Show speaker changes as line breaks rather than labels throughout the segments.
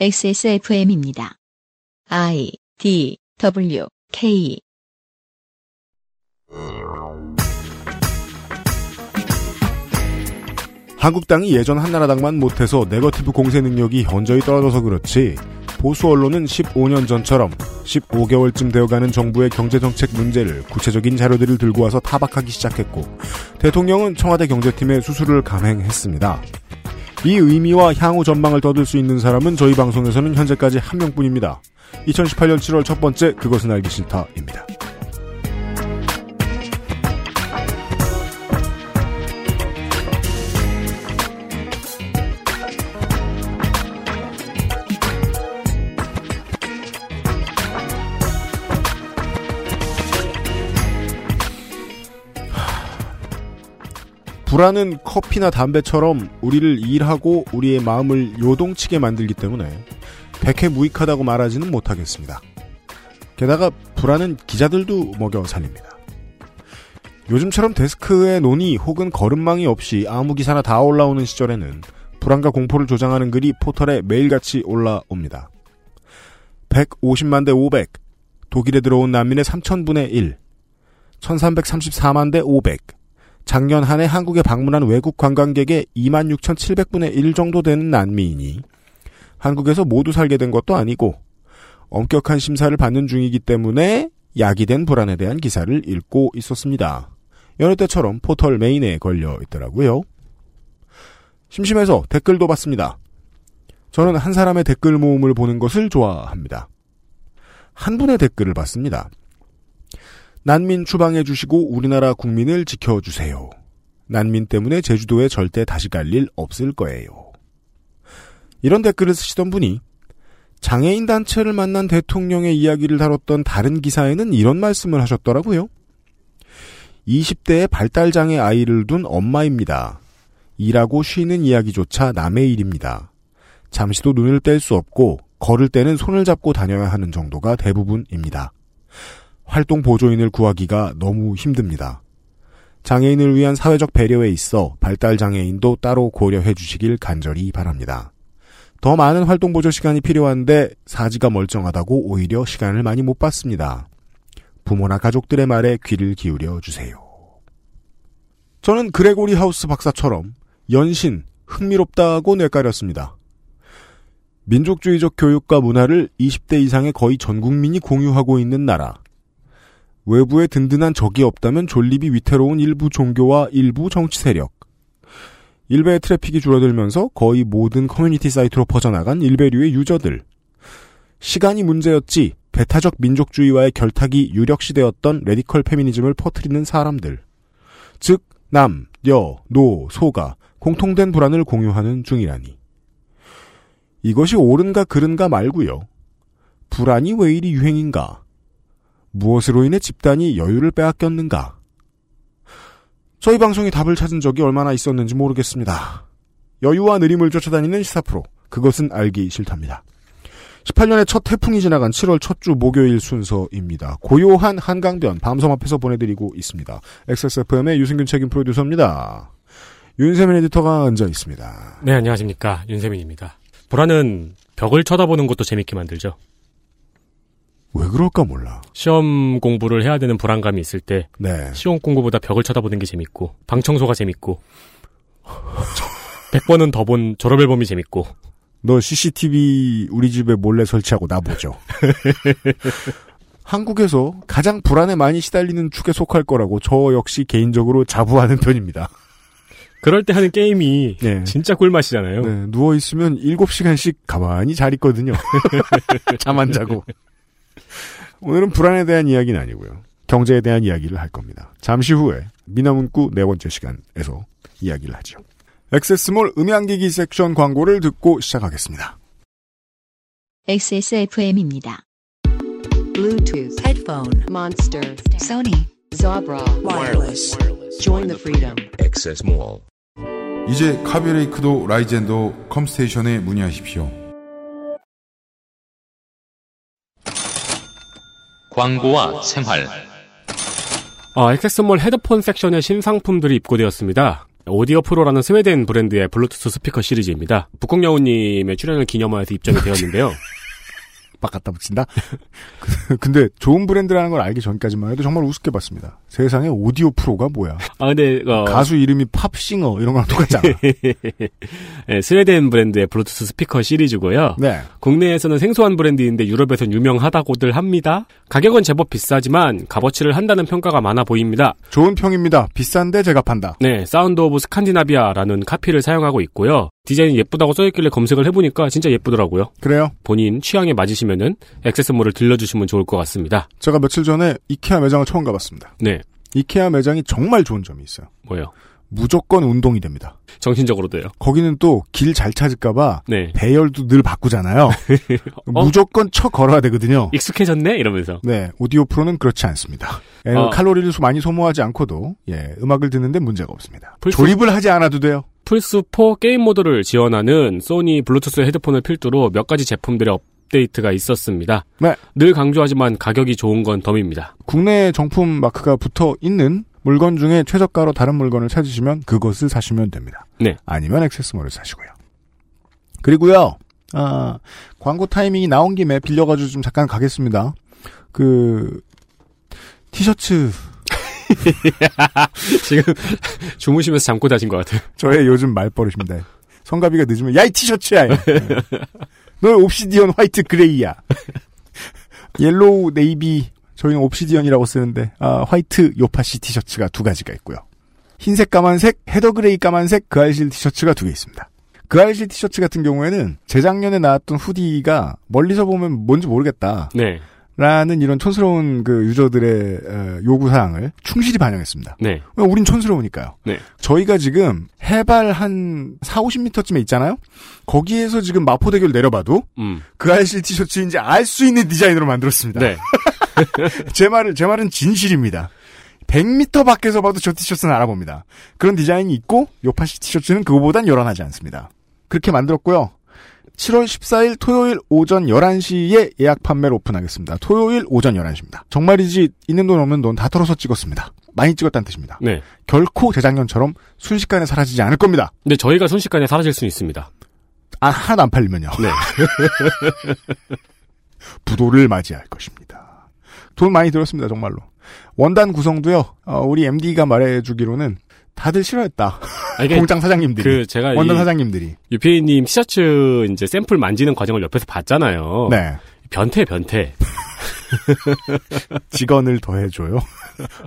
XSFM입니다. I D W K
한국당이 예전 한나라당만 못해서 네거티브 공세 능력이 현저히 떨어져서 그렇지 보수 언론은 15년 전처럼 15개월쯤 되어가는 정부의 경제정책 문제를 구체적인 자료들을 들고 와서 타박하기 시작했고 대통령은 청와대 경제팀의 수술을 감행했습니다. 이 의미와 향후 전망을 떠들 수 있는 사람은 저희 방송에서는 현재까지 한 명뿐입니다. 2018년 7월 첫 번째 그것은 알기 싫다입니다. 불안은 커피나 담배처럼 우리를 일하고 우리의 마음을 요동치게 만들기 때문에 백해 무익하다고 말하지는 못하겠습니다. 게다가 불안은 기자들도 먹여 살립니다. 요즘처럼 데스크에 논의 혹은 걸음망이 없이 아무 기사나 다 올라오는 시절에는 불안과 공포를 조장하는 글이 포털에 매일같이 올라옵니다. 150만 대 500, 독일에 들어온 난민의 3천분의 1, 1334만 대 500, 작년 한 해 한국에 방문한 외국 관광객의 26,700분의 1 정도 되는 난민이 한국에서 모두 살게 된 것도 아니고 엄격한 심사를 받는 중이기 때문에 야기된 불안에 대한 기사를 읽고 있었습니다. 여느 때처럼 포털 메인에 걸려 있더라고요. 심심해서 댓글도 봤습니다. 저는 한 사람의 댓글 모음을 보는 것을 좋아합니다. 한 분의 댓글을 봤습니다. 난민 추방해 주시고 우리나라 국민을 지켜주세요. 난민 때문에 제주도에 절대 다시 갈 일 없을 거예요. 이런 댓글을 쓰시던 분이 장애인 단체를 만난 대통령의 이야기를 다뤘던 다른 기사에는 이런 말씀을 하셨더라고요. 20대의 발달장애 아이를 둔 엄마입니다. 일하고 쉬는 이야기조차 남의 일입니다. 잠시도 눈을 뗄 수 없고 걸을 때는 손을 잡고 다녀야 하는 정도가 대부분입니다. 활동 보조인을 구하기가 너무 힘듭니다. 장애인을 위한 사회적 배려에 있어 발달 장애인도 따로 고려해 주시길 간절히 바랍니다. 더 많은 활동 보조 시간이 필요한데 사지가 멀쩡하다고 오히려 시간을 많이 못 받습니다. 부모나 가족들의 말에 귀를 기울여 주세요. 저는 그레고리 하우스 박사처럼 연신 흥미롭다고 뇌까렸습니다. 민족주의적 교육과 문화를 20대 이상의 거의 전 국민이 공유하고 있는 나라. 외부에 든든한 적이 없다면 존립이 위태로운 일부 종교와 일부 정치 세력. 일베의 트래픽이 줄어들면서 거의 모든 커뮤니티 사이트로 퍼져나간 일베류의 유저들. 시간이 문제였지 배타적 민족주의와의 결탁이 유력시되었던 radical 페미니즘을 퍼뜨리는 사람들. 즉, 남, 여, 노, 소가 공통된 불안을 공유하는 중이라니. 이것이 옳은가 그른가 말고요. 불안이 왜 이리 유행인가? 무엇으로 인해 집단이 여유를 빼앗겼는가? 저희 방송이 답을 찾은 적이 얼마나 있었는지 모르겠습니다. 여유와 느림을 쫓아다니는 시사 프로. 그것은 알기 싫답니다. 18년의 첫 태풍이 지나간 7월 첫 주 목요일 순서입니다. 고요한 한강변 밤섬 앞에서 보내드리고 있습니다. XSFM의 유승균 책임 프로듀서입니다. 윤세민 에디터가 앉아 있습니다.
네, 안녕하십니까. 윤세민입니다. 불안은 벽을 쳐다보는 것도 재밌게 만들죠.
왜 그럴까 몰라.
시험 공부를 해야 되는 불안감이 있을 때
네.
시험 공부보다 벽을 쳐다보는 게 재밌고 방 청소가 재밌고 100번은 더 본 졸업 앨범이 재밌고
너 CCTV 우리 집에 몰래 설치하고 나보죠. 한국에서 가장 불안에 많이 시달리는 축에 속할 거라고 저 역시 개인적으로 자부하는 편입니다.
그럴 때 하는 게임이
네.
진짜 꿀맛이잖아요.
네, 누워있으면 7시간씩 가만히 잘 있거든요. 잠 안 자고. 오늘은 불안에 대한 이야기는 아니고요. 경제에 대한 이야기를 할 겁니다. 잠시 후에 미나문구 네 번째 시간에서 이야기를 하죠. 액세스몰 음향기기 섹션 광고를 듣고 시작하겠습니다.
XSFM입니다.
Bluetooth, headphone, Monster, Sony, Jabra, wireless. Join the freedom.
Mall.
이제 Kaby Lake도 Ryzen도 컴스테이션에 문의하십시오.
광고와 생활.
어, 액세스몰 헤드폰 섹션에 신상품들이 입고되었습니다. Audio Pro라는 스웨덴 브랜드의 블루투스 스피커 시리즈입니다. 북극여우님의 출연을 기념하여서 입점이 되었는데요.
빡 갖다 붙인다? 그- 근데 좋은 브랜드라는 걸 알기 전까지만 해도 정말 우습게 봤습니다. 세상에 Audio Pro가 뭐야.
아 근데 어,
가수 이름이 pop singer 이런 거랑 똑같잖아.
예, 스웨덴 브랜드의 블루투스 스피커 시리즈고요.
네.
국내에서는 생소한 브랜드인데 유럽에선 유명하다고들 합니다. 가격은 제법 비싸지만 값어치를 한다는 평가가 많아 보입니다.
좋은 평입니다. 비싼데 제가 판다.
네, Sound of Scandinavia라는 카피를 사용하고 있고요. 디자인이 예쁘다고 써있길래 검색을 해보니까 진짜 예쁘더라고요.
그래요.
본인 취향에 맞으시면은 액세스몰을 들러주시면 좋을 것 같습니다.
제가 며칠 전에 이케아 매장을 처음 가봤습니다.
네,
이케아 매장이 정말 좋은 점이 있어요.
뭐요?
무조건 운동이 됩니다.
정신적으로도요.
거기는 또 길 잘 찾을까봐
네.
배열도 늘 바꾸잖아요.
어?
무조건 쳐 걸어야 되거든요.
익숙해졌네? 이러면서.
네, Audio Pro는 그렇지 않습니다. 예,
어.
칼로리를 수- 많이 소모하지 않고도 예, 음악을 듣는데 문제가 없습니다.
플스-
조립을 하지 않아도 돼요.
플스4 게임 모드를 지원하는 소니 블루투스 헤드폰을 필두로 몇 가지 제품들의 업데이트가 있었습니다.
네.
늘 강조하지만 가격이 좋은 건 덤입니다.
국내 정품 마크가 붙어 있는 물건 중에 최저가로 다른 물건을 찾으시면 그것을 사시면 됩니다.
네.
아니면 액세스몰을 사시고요. 그리고요, 아, 광고 타이밍이 나온 김에 빌려가지고 좀 잠깐 가겠습니다. 그, 티셔츠,
지금 주무시면서 잠고 자신 것 같아요.
저의 요즘 말버릇입니다. 성가비가 늦으면, 야, 이 티셔츠야! 너 옵시디언 화이트 그레이야. 옐로우 네이비, 저희는 옵시디언이라고 쓰는데, 아, 화이트 요파시 티셔츠가 두 가지가 있고요. 흰색 까만색, 헤더 그레이 까만색 그 알실 티셔츠가 두 개 있습니다. 그 알실 티셔츠 같은 경우에는 재작년에 나왔던 후디가 멀리서 보면 뭔지 모르겠다.
네.
라는 이런 촌스러운 그 유저들의 어, 요구 사항을 충실히 반영했습니다.
네.
어, 우린 촌스러우니까요.
네.
저희가 지금 해발 한 4, 50m쯤에 있잖아요? 거기에서 지금 마포대교를 내려봐도
음.
그 알실 티셔츠인지 알 수 있는 디자인으로 만들었습니다.
네.
제 말을, 제 말은 진실입니다. 100m 밖에서 봐도 저 티셔츠는 알아봅니다. 그런 디자인이 있고, 요파시 티셔츠는 그거보단 요란하지 않습니다. 그렇게 만들었고요. 7월 14일 토요일 오전 11시에 예약 판매를 오픈하겠습니다. 토요일 오전 11시입니다. 정말이지 있는 돈 없는 돈 다 털어서 찍었습니다. 많이 찍었다는 뜻입니다.
네.
결코 재작년처럼 순식간에 사라지지 않을 겁니다.
근데 저희가 순식간에 사라질 수는 있습니다.
아, 하나도 안 팔리면요.
네.
부도를 맞이할 것입니다. 돈 많이 들었습니다, 정말로. 원단 구성도요, 어, 우리 MD가 말해주기로는 다들 싫어했다.
아, 이게
공장 사장님들이.
그 제가
원단
이
사장님들이.
유피님 티셔츠 이제 샘플 만지는 과정을 옆에서 봤잖아요.
네.
변태 변태.
직원을 더 해줘요.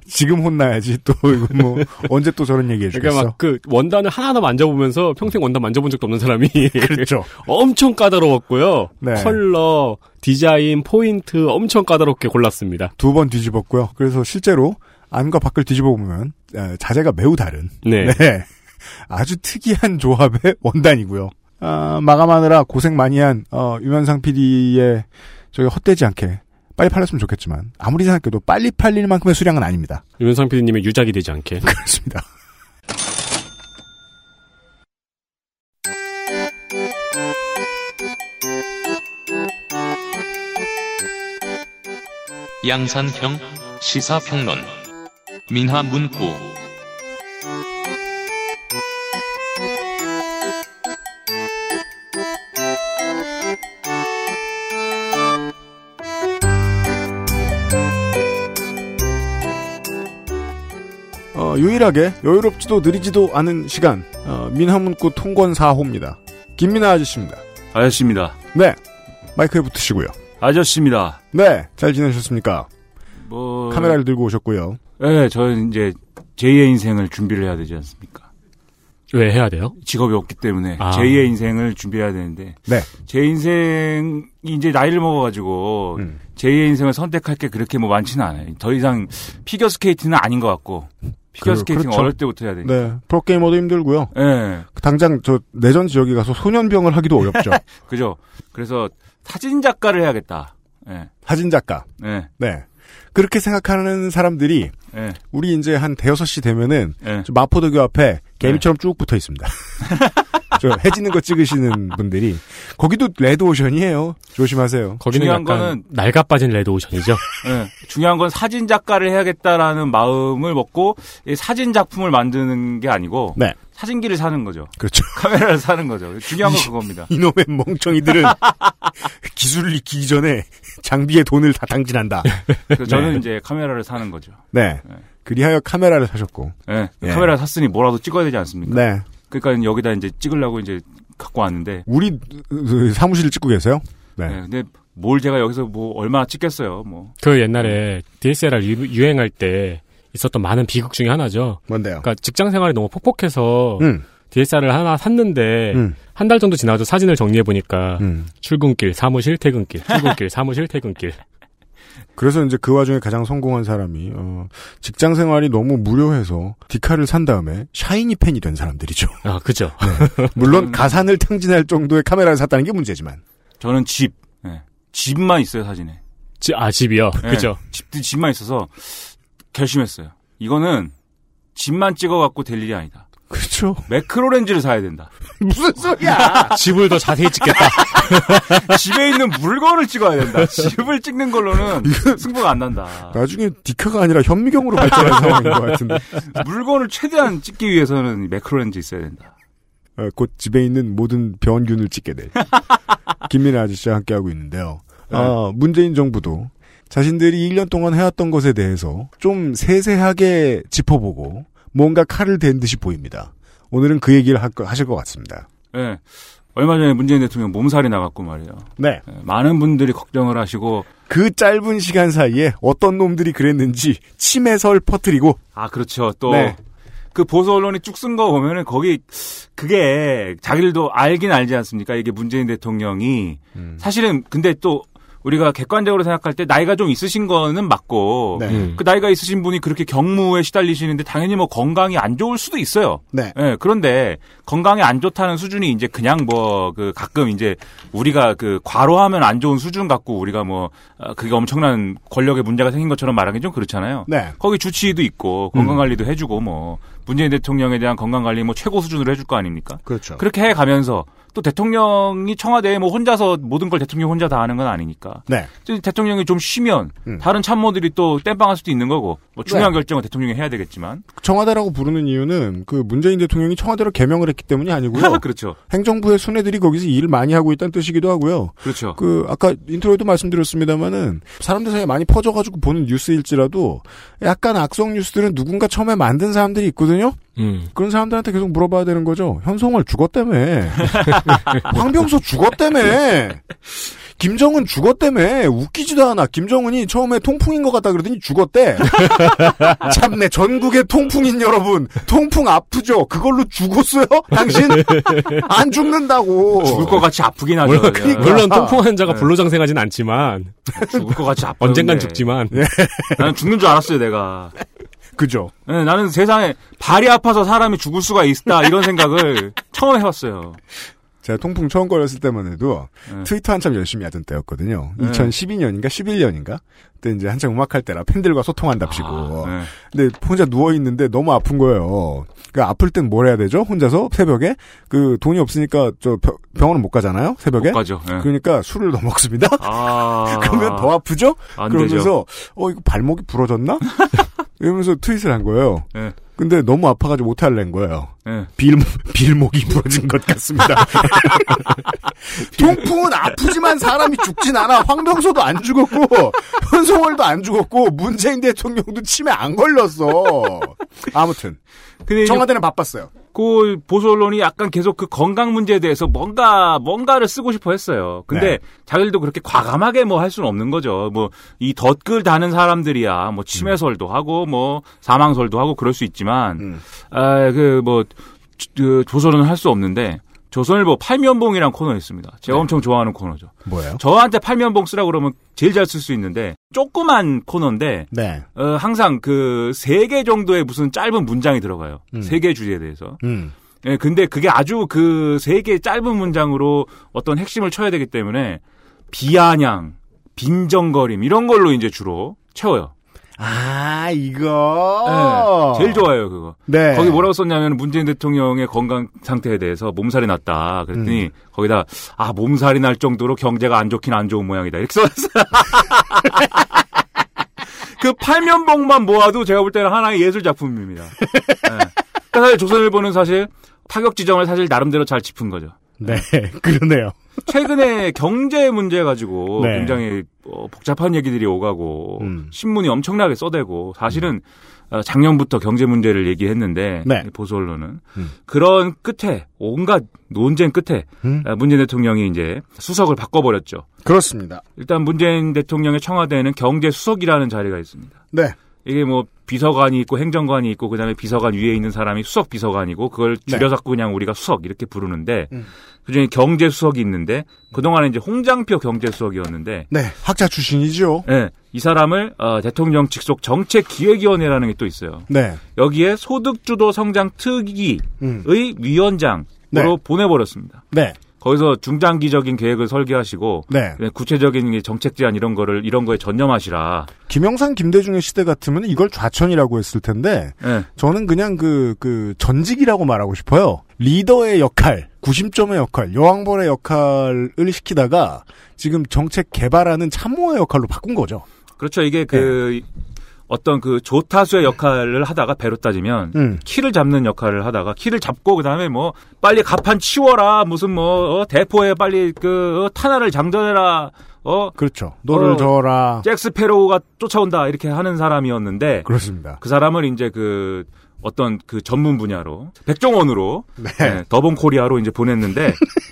지금 혼나야지, 또, 이거 뭐, 언제 또 저런 얘기 해주겠어.
그러니까 막 그 원단을 하나하나 만져보면서 평생 원단 만져본 적도 없는 사람이
그렇죠.
엄청 까다로웠고요.
네.
컬러, 디자인, 포인트 엄청 까다롭게 골랐습니다.
두 번 뒤집었고요. 그래서 실제로 안과 밖을 뒤집어 보면 에, 자재가 매우 다른
네.
아주 특이한 조합의 원단이고요. 아, 마감하느라 고생 많이 한 어, 유면상 PD의 저기 헛되지 않게 빨리 팔렸으면 좋겠지만 아무리 생각해도 빨리 팔릴 만큼의 수량은 아닙니다.
유현상 PD님의 유작이 되지 않게.
그렇습니다.
양산형 시사평론 민하문구
어, 유일하게 여유롭지도 느리지도 않은 시간 어, 민하문구 통권 4호입니다. 김민하 아저씨입니다.
아저씨입니다.
네. 마이크에 붙으시고요.
아저씨입니다.
네. 잘 지내셨습니까?
뭐
카메라를 들고 오셨고요.
네, 저는 이제 제2의 인생을 준비를 해야 되지 않습니까?
왜 해야 돼요?
직업이 없기 때문에
아.
제2의 인생을 준비해야 되는데
네.
제 인생이 이제 나이를 먹어가지고
음.
제2의 인생을 선택할 게 그렇게 뭐 많지는 않아요. 더 이상 피겨 스케이트는 아닌 것 같고 피겨
그-
스케이팅
그렇죠.
어릴 때부터 해야 되니까.
네. 프로게이머도 힘들고요.
네,
당장 저 내전 지역에 가서 소년병을 하기도 어렵죠.
그죠. 그래서 사진 작가를 해야겠다. 네,
사진 작가.
네,
네. 그렇게 생각하는 사람들이
네,
우리 이제 한 대여섯 시 되면은 마포대교 앞에 개미처럼 쭉 붙어 있습니다. 저 해지는 거 찍으시는 분들이 거기도 레드 오션이에요. 조심하세요.
거기는
중요한
약간
거는-
낡아 빠진 레드 오션이죠.
예, 중요한 건 사진 작가를 해야겠다라는 마음을 먹고 이 사진 작품을 만드는 게 아니고
네.
사진기를 사는 거죠.
그렇죠.
카메라를 사는 거죠. 중요한 건 그겁니다.
이놈의 멍청이들은 기술을 익히기 전에 장비에 돈을 다 당진한다.
그래서 저는
네.
이제 카메라를 사는 거죠.
네. 그리하여 카메라를 사셨고.
예,
예.
카메라 샀으니 뭐라도 찍어야 되지 않습니까?
네.
그러니까 여기다 이제 찍으려고 이제 갖고 왔는데
우리 그, 사무실 찍고 계세요? 네.
예, 근데 뭘 제가 여기서 뭐 얼마나 찍겠어요. 뭐
그 옛날에 DSLR 유- 유행할 때 있었던 많은 비극 중에 하나죠.
뭔데요?
그러니까 직장 생활이 너무 퍽퍽해서
음.
DSLR을 하나 샀는데
음.
한달 정도 지나도 사진을 정리해 보니까
음.
출근길, 사무실, 퇴근길, 출근길, 사무실, 퇴근길.
그래서 이제 그 와중에 가장 성공한 사람이 어, 직장 생활이 너무 무료해서 디카를 산 다음에 샤이니 팬이 된 사람들이죠.
아, 그죠.
물론 가산을 탕진할 정도의 카메라를 샀다는 게 문제지만.
저는 집, 예, 집만 있어요 사진에.
지- 아, 집이요.
예,
그죠.
집도 집만 있어서 결심했어요. 이거는 집만 찍어갖고 될 일이 아니다.
그렇죠.
매크로 렌즈를 사야 된다.
무슨 소리야?
집을 더 자세히 찍겠다.
집에 있는 물건을 찍어야 된다. 집을 찍는 걸로는 승부가 안 난다.
나중에 디카가 아니라 현미경으로 발전한 상황인 것 같은데.
물건을 최대한 찍기 위해서는 매크로 렌즈 있어야 된다.
어, 곧 집에 있는 모든 변균을 찍게 될 김민아 아저씨와 함께하고 있는데요. 어, 문재인 정부도 자신들이 1년 동안 해왔던 것에 대해서 좀 세세하게 짚어보고 뭔가 칼을 댄 듯이 보입니다. 오늘은 그 얘기를 하실 것 같습니다.
예. 얼마 전에 문재인 대통령 몸살이 나갔고 말이에요.
네.
예, 많은 분들이 걱정을 하시고
그 짧은 시간 사이에 어떤 놈들이 그랬는지 침해설 퍼뜨리고
아 그렇죠. 또
네.
그 보수 언론이 쭉 쓴 거 보면은 거기 그게 자기들도 알긴 알지 않습니까? 이게 문재인 대통령이
음.
사실은 근데 또 우리가 객관적으로 생각할 때 나이가 좀 있으신 거는 맞고
네.
음.
그 나이가 있으신 분이 그렇게 경무에 시달리시는데 당연히 뭐 건강이 안 좋을 수도 있어요.
네.
예, 그런데 건강이 안 좋다는 수준이 이제 그냥 뭐 그 가끔 이제 우리가 그 과로하면 안 좋은 수준 갖고 우리가 뭐 어, 그게 엄청난 권력에 문제가 생긴 것처럼 말하기 좀 그렇잖아요.
네.
거기 주치의도 있고 건강 관리도 해주고 뭐 문재인 대통령에 대한 건강 관리 뭐 최고 수준으로 해줄 거 아닙니까?
그렇죠.
그렇게 해 가면서 또 대통령이 청와대에 뭐 혼자서 모든 걸 대통령 혼자 다 하는 건 아니니까.
네.
또 대통령이 좀 쉬면
음.
다른 참모들이 또 땜빵할 수도 있는 거고 뭐 중요한
네.
결정은 대통령이 해야 되겠지만
청와대라고 부르는 이유는 그 문재인 대통령이 청와대로 개명을 했기 때문이 아니고요.
그렇죠,
행정부의 수뇌들이 거기서 일을 많이 하고 있다는 뜻이기도 하고요.
그렇죠.
그 아까 인트로에도 말씀드렸습니다마는 사람들 사이에 많이 퍼져가지고 보는 뉴스일지라도 약간 악성 뉴스들은 누군가 처음에 만든 사람들이 있거든요.
음.
그런 사람들한테 계속 물어봐야 되는 거죠. 현송월 죽었다며. 황병서 죽었다며. 김정은 죽었다며. 웃기지도 않아. 김정은이 처음에 통풍인 것 같다 그러더니 죽었대. 참내 전국의 통풍인 여러분. 통풍 아프죠? 그걸로 죽었어요? 당신? 안 죽는다고.
죽을 것 같이 아프긴 하죠.
물론,
그냥.
물론 통풍 환자가
네.
불로장생하진 않지만
죽을 것 같이 아파.
언젠간 죽지만
나는 죽는 줄 알았어요, 내가.
그죠?
네, 나는 세상에 발이 아파서 사람이 죽을 수가 있다 이런 생각을 처음 해봤어요.
제가 통풍 처음 걸렸을 때만 해도
네.
트위터 한참 열심히 하던 때였거든요.
네.
2012년인가 11년인가? 그때 이제 한창 음악할 때라 팬들과 소통한답시고.
아, 네.
근데 혼자 누워 있는데 너무 아픈 거예요. 그 아플 땐 뭘 해야 되죠? 혼자서 새벽에 그 돈이 없으니까 저 병- 병원은 못 가잖아요. 새벽에.
못 가죠. 네.
그러니까 술을 더 먹습니다.
아,
그러면 더 아프죠?
안
그러면서
되죠.
어 이거 발목이 부러졌나? 이러면서 트윗을 한 거예요.
네.
근데 너무 아파가지고 못 할랜 거예요.
네.
빌, 빌목이 부러진 것 같습니다. 통풍은 아프지만 사람이 죽진 않아. 황병서도 안 죽었고, 현송월도 안 죽었고, 문재인 대통령도 치매 안 걸렸어. 아무튼,
근데
청와대는 바빴어요.
그 보수 언론이 약간 계속 그 건강 문제에 대해서 뭔가 뭔가를 쓰고 싶어 했어요. 근데
네.
자기들도 그렇게 과감하게 뭐 할 수는 없는 거죠. 뭐 이 덧글 다는 사람들이야 뭐 치매설도 하고 뭐 사망설도 하고 그럴 수 있지만
음.
아그뭐 그 조선은 할 수 없는데 조선일보 팔면봉이란 코너 있습니다. 제가
네.
엄청 좋아하는 코너죠.
뭐예요?
저한테 팔면봉 쓰라 그러면 제일 잘 쓸 수 있는데 조그만 코너인데
네.
어, 항상 그 세 개 정도의 무슨 짧은 문장이 들어가요.
음.
세개 주제에 대해서.
음.
예, 근데 그게 아주 그 세 개 짧은 문장으로 어떤 핵심을 쳐야 되기 때문에 비아냥, 빈정거림 이런 걸로 이제 주로 채워요.
아, 이거.
네, 제일 좋아요 그거.
네.
거기 뭐라고 썼냐면 문재인 대통령의 건강 상태에 대해서 몸살이 났다. 그랬더니
음.
거기다 아 몸살이 날 정도로 경제가 안 좋긴 안 좋은 모양이다. 이렇게 써놨어요. 그 팔면봉만 모아도 제가 볼 때는 하나의 예술 작품입니다. 네. 그러니까 사실 조선일보는 사실 타격 지점을 사실 나름대로 잘 짚은 거죠.
네, 그러네요.
최근에 경제 문제 가지고
네.
굉장히 어, 복잡한 얘기들이 오가고
음.
신문이 엄청나게 써대고 사실은 어, 작년부터 경제 문제를 얘기했는데
네.
보수 언론은
음.
그런 끝에 온갖 논쟁 끝에
음.
어, 문재인 대통령이 이제 수석을 바꿔버렸죠.
그렇습니다.
일단 문재인 대통령의 청와대에는 경제 수석이라는 자리가 있습니다.
네.
이게 뭐 비서관이 있고 행정관이 있고 그다음에 비서관 위에 있는 사람이 수석 비서관이고 그걸
네.
줄여서 그냥 우리가 수석 이렇게 부르는데
음.
그중에 경제 수석이 있는데 그동안에 이제 홍장표 경제 수석이었는데
네, 학자 출신이죠.
예, 이 사람을 어, 대통령 직속 정책기획위원회라는 게 또 있어요.
네.
여기에 소득주도 성장 특위의
음.
위원장으로
네.
보내버렸습니다.
네.
거기서 중장기적인 계획을 설계하시고
네.
구체적인 정책 제안 이런 거를 이런 거에 전념하시라.
김영삼, 김대중의 시대 같으면 이걸 좌천이라고 했을 텐데,
예.
저는 그냥 그, 그, 전직이라고 말하고 싶어요. 리더의 역할, 구심점의 역할, 여왕벌의 역할을 시키다가, 지금 정책 개발하는 참모의 역할로 바꾼 거죠.
그렇죠. 이게 그 어떤 그 조타수의 역할을 하다가 배로 따지면
음.
키를 잡는 역할을 하다가 키를 잡고 그다음에 뭐 빨리 갑판 치워라 무슨 뭐 어, 대포에 빨리 그 어, 탄환을 장전해라 어
그렇죠. 노를
어.
저어라.
잭 스패로우가 쫓아온다 이렇게 하는 사람이었는데
그렇습니다.
그 사람을 이제 그 어떤 그 전문 분야로 백종원으로
네.
네, 더본 코리아로 이제 보냈는데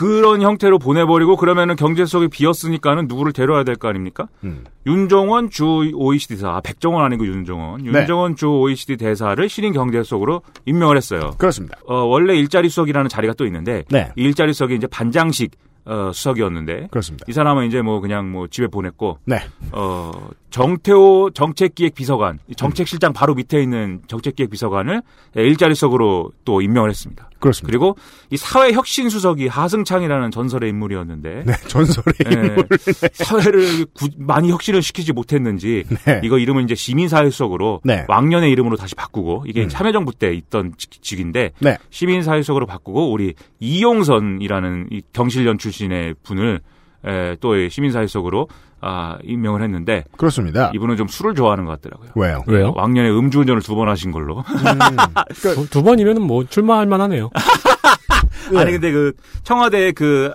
그런 형태로 보내버리고 그러면은 경제 속이 비었으니까는 누구를 데려야 될 거 아닙니까?
음.
윤종원 주 OECD 대사, 아, 백종원 아니고 윤종원.
네.
윤종원 주 OECD 대사를 신인 경제수석으로 임명을 했어요.
그렇습니다.
어, 원래 일자리 수석이라는 자리가 또 있는데
네.
이 일자리 수석이 이제 반장식 어, 수석이었는데
그렇습니다.
이 사람은 이제 뭐 그냥 뭐 집에 보냈고
네.
어, 정태호 정책기획 비서관, 이 정책실장 바로 밑에 있는 정책기획 비서관을 일자리 수석으로 또 임명을 했습니다.
그렇습니다.
그리고 이 사회 혁신 수석이 하승창이라는 전설의 인물이었는데
네, 전설의
예,
인물.
사회를 구- 많이 혁신을 시키지 못했는지
네.
이거 이름을 이제 시민 사회 수석으로
네.
왕년의 이름으로 다시 바꾸고 이게
음.
참여정부 때 있던 직- 직인데
네.
시민 사회 수석으로 바꾸고 우리 이용선이라는 이 경실련 출신의 분을 에, 또이 시민 사회 수석으로 아, 임명을 했는데
그렇습니다.
이분은 좀 술을 좋아하는 것 같더라고요.
왜요?
왜요?
왕년에 음주운전을 두 번 하신 걸로.
음,
두 번이면은 뭐 출마할 만하네요.
아니 근데 그 청와대 그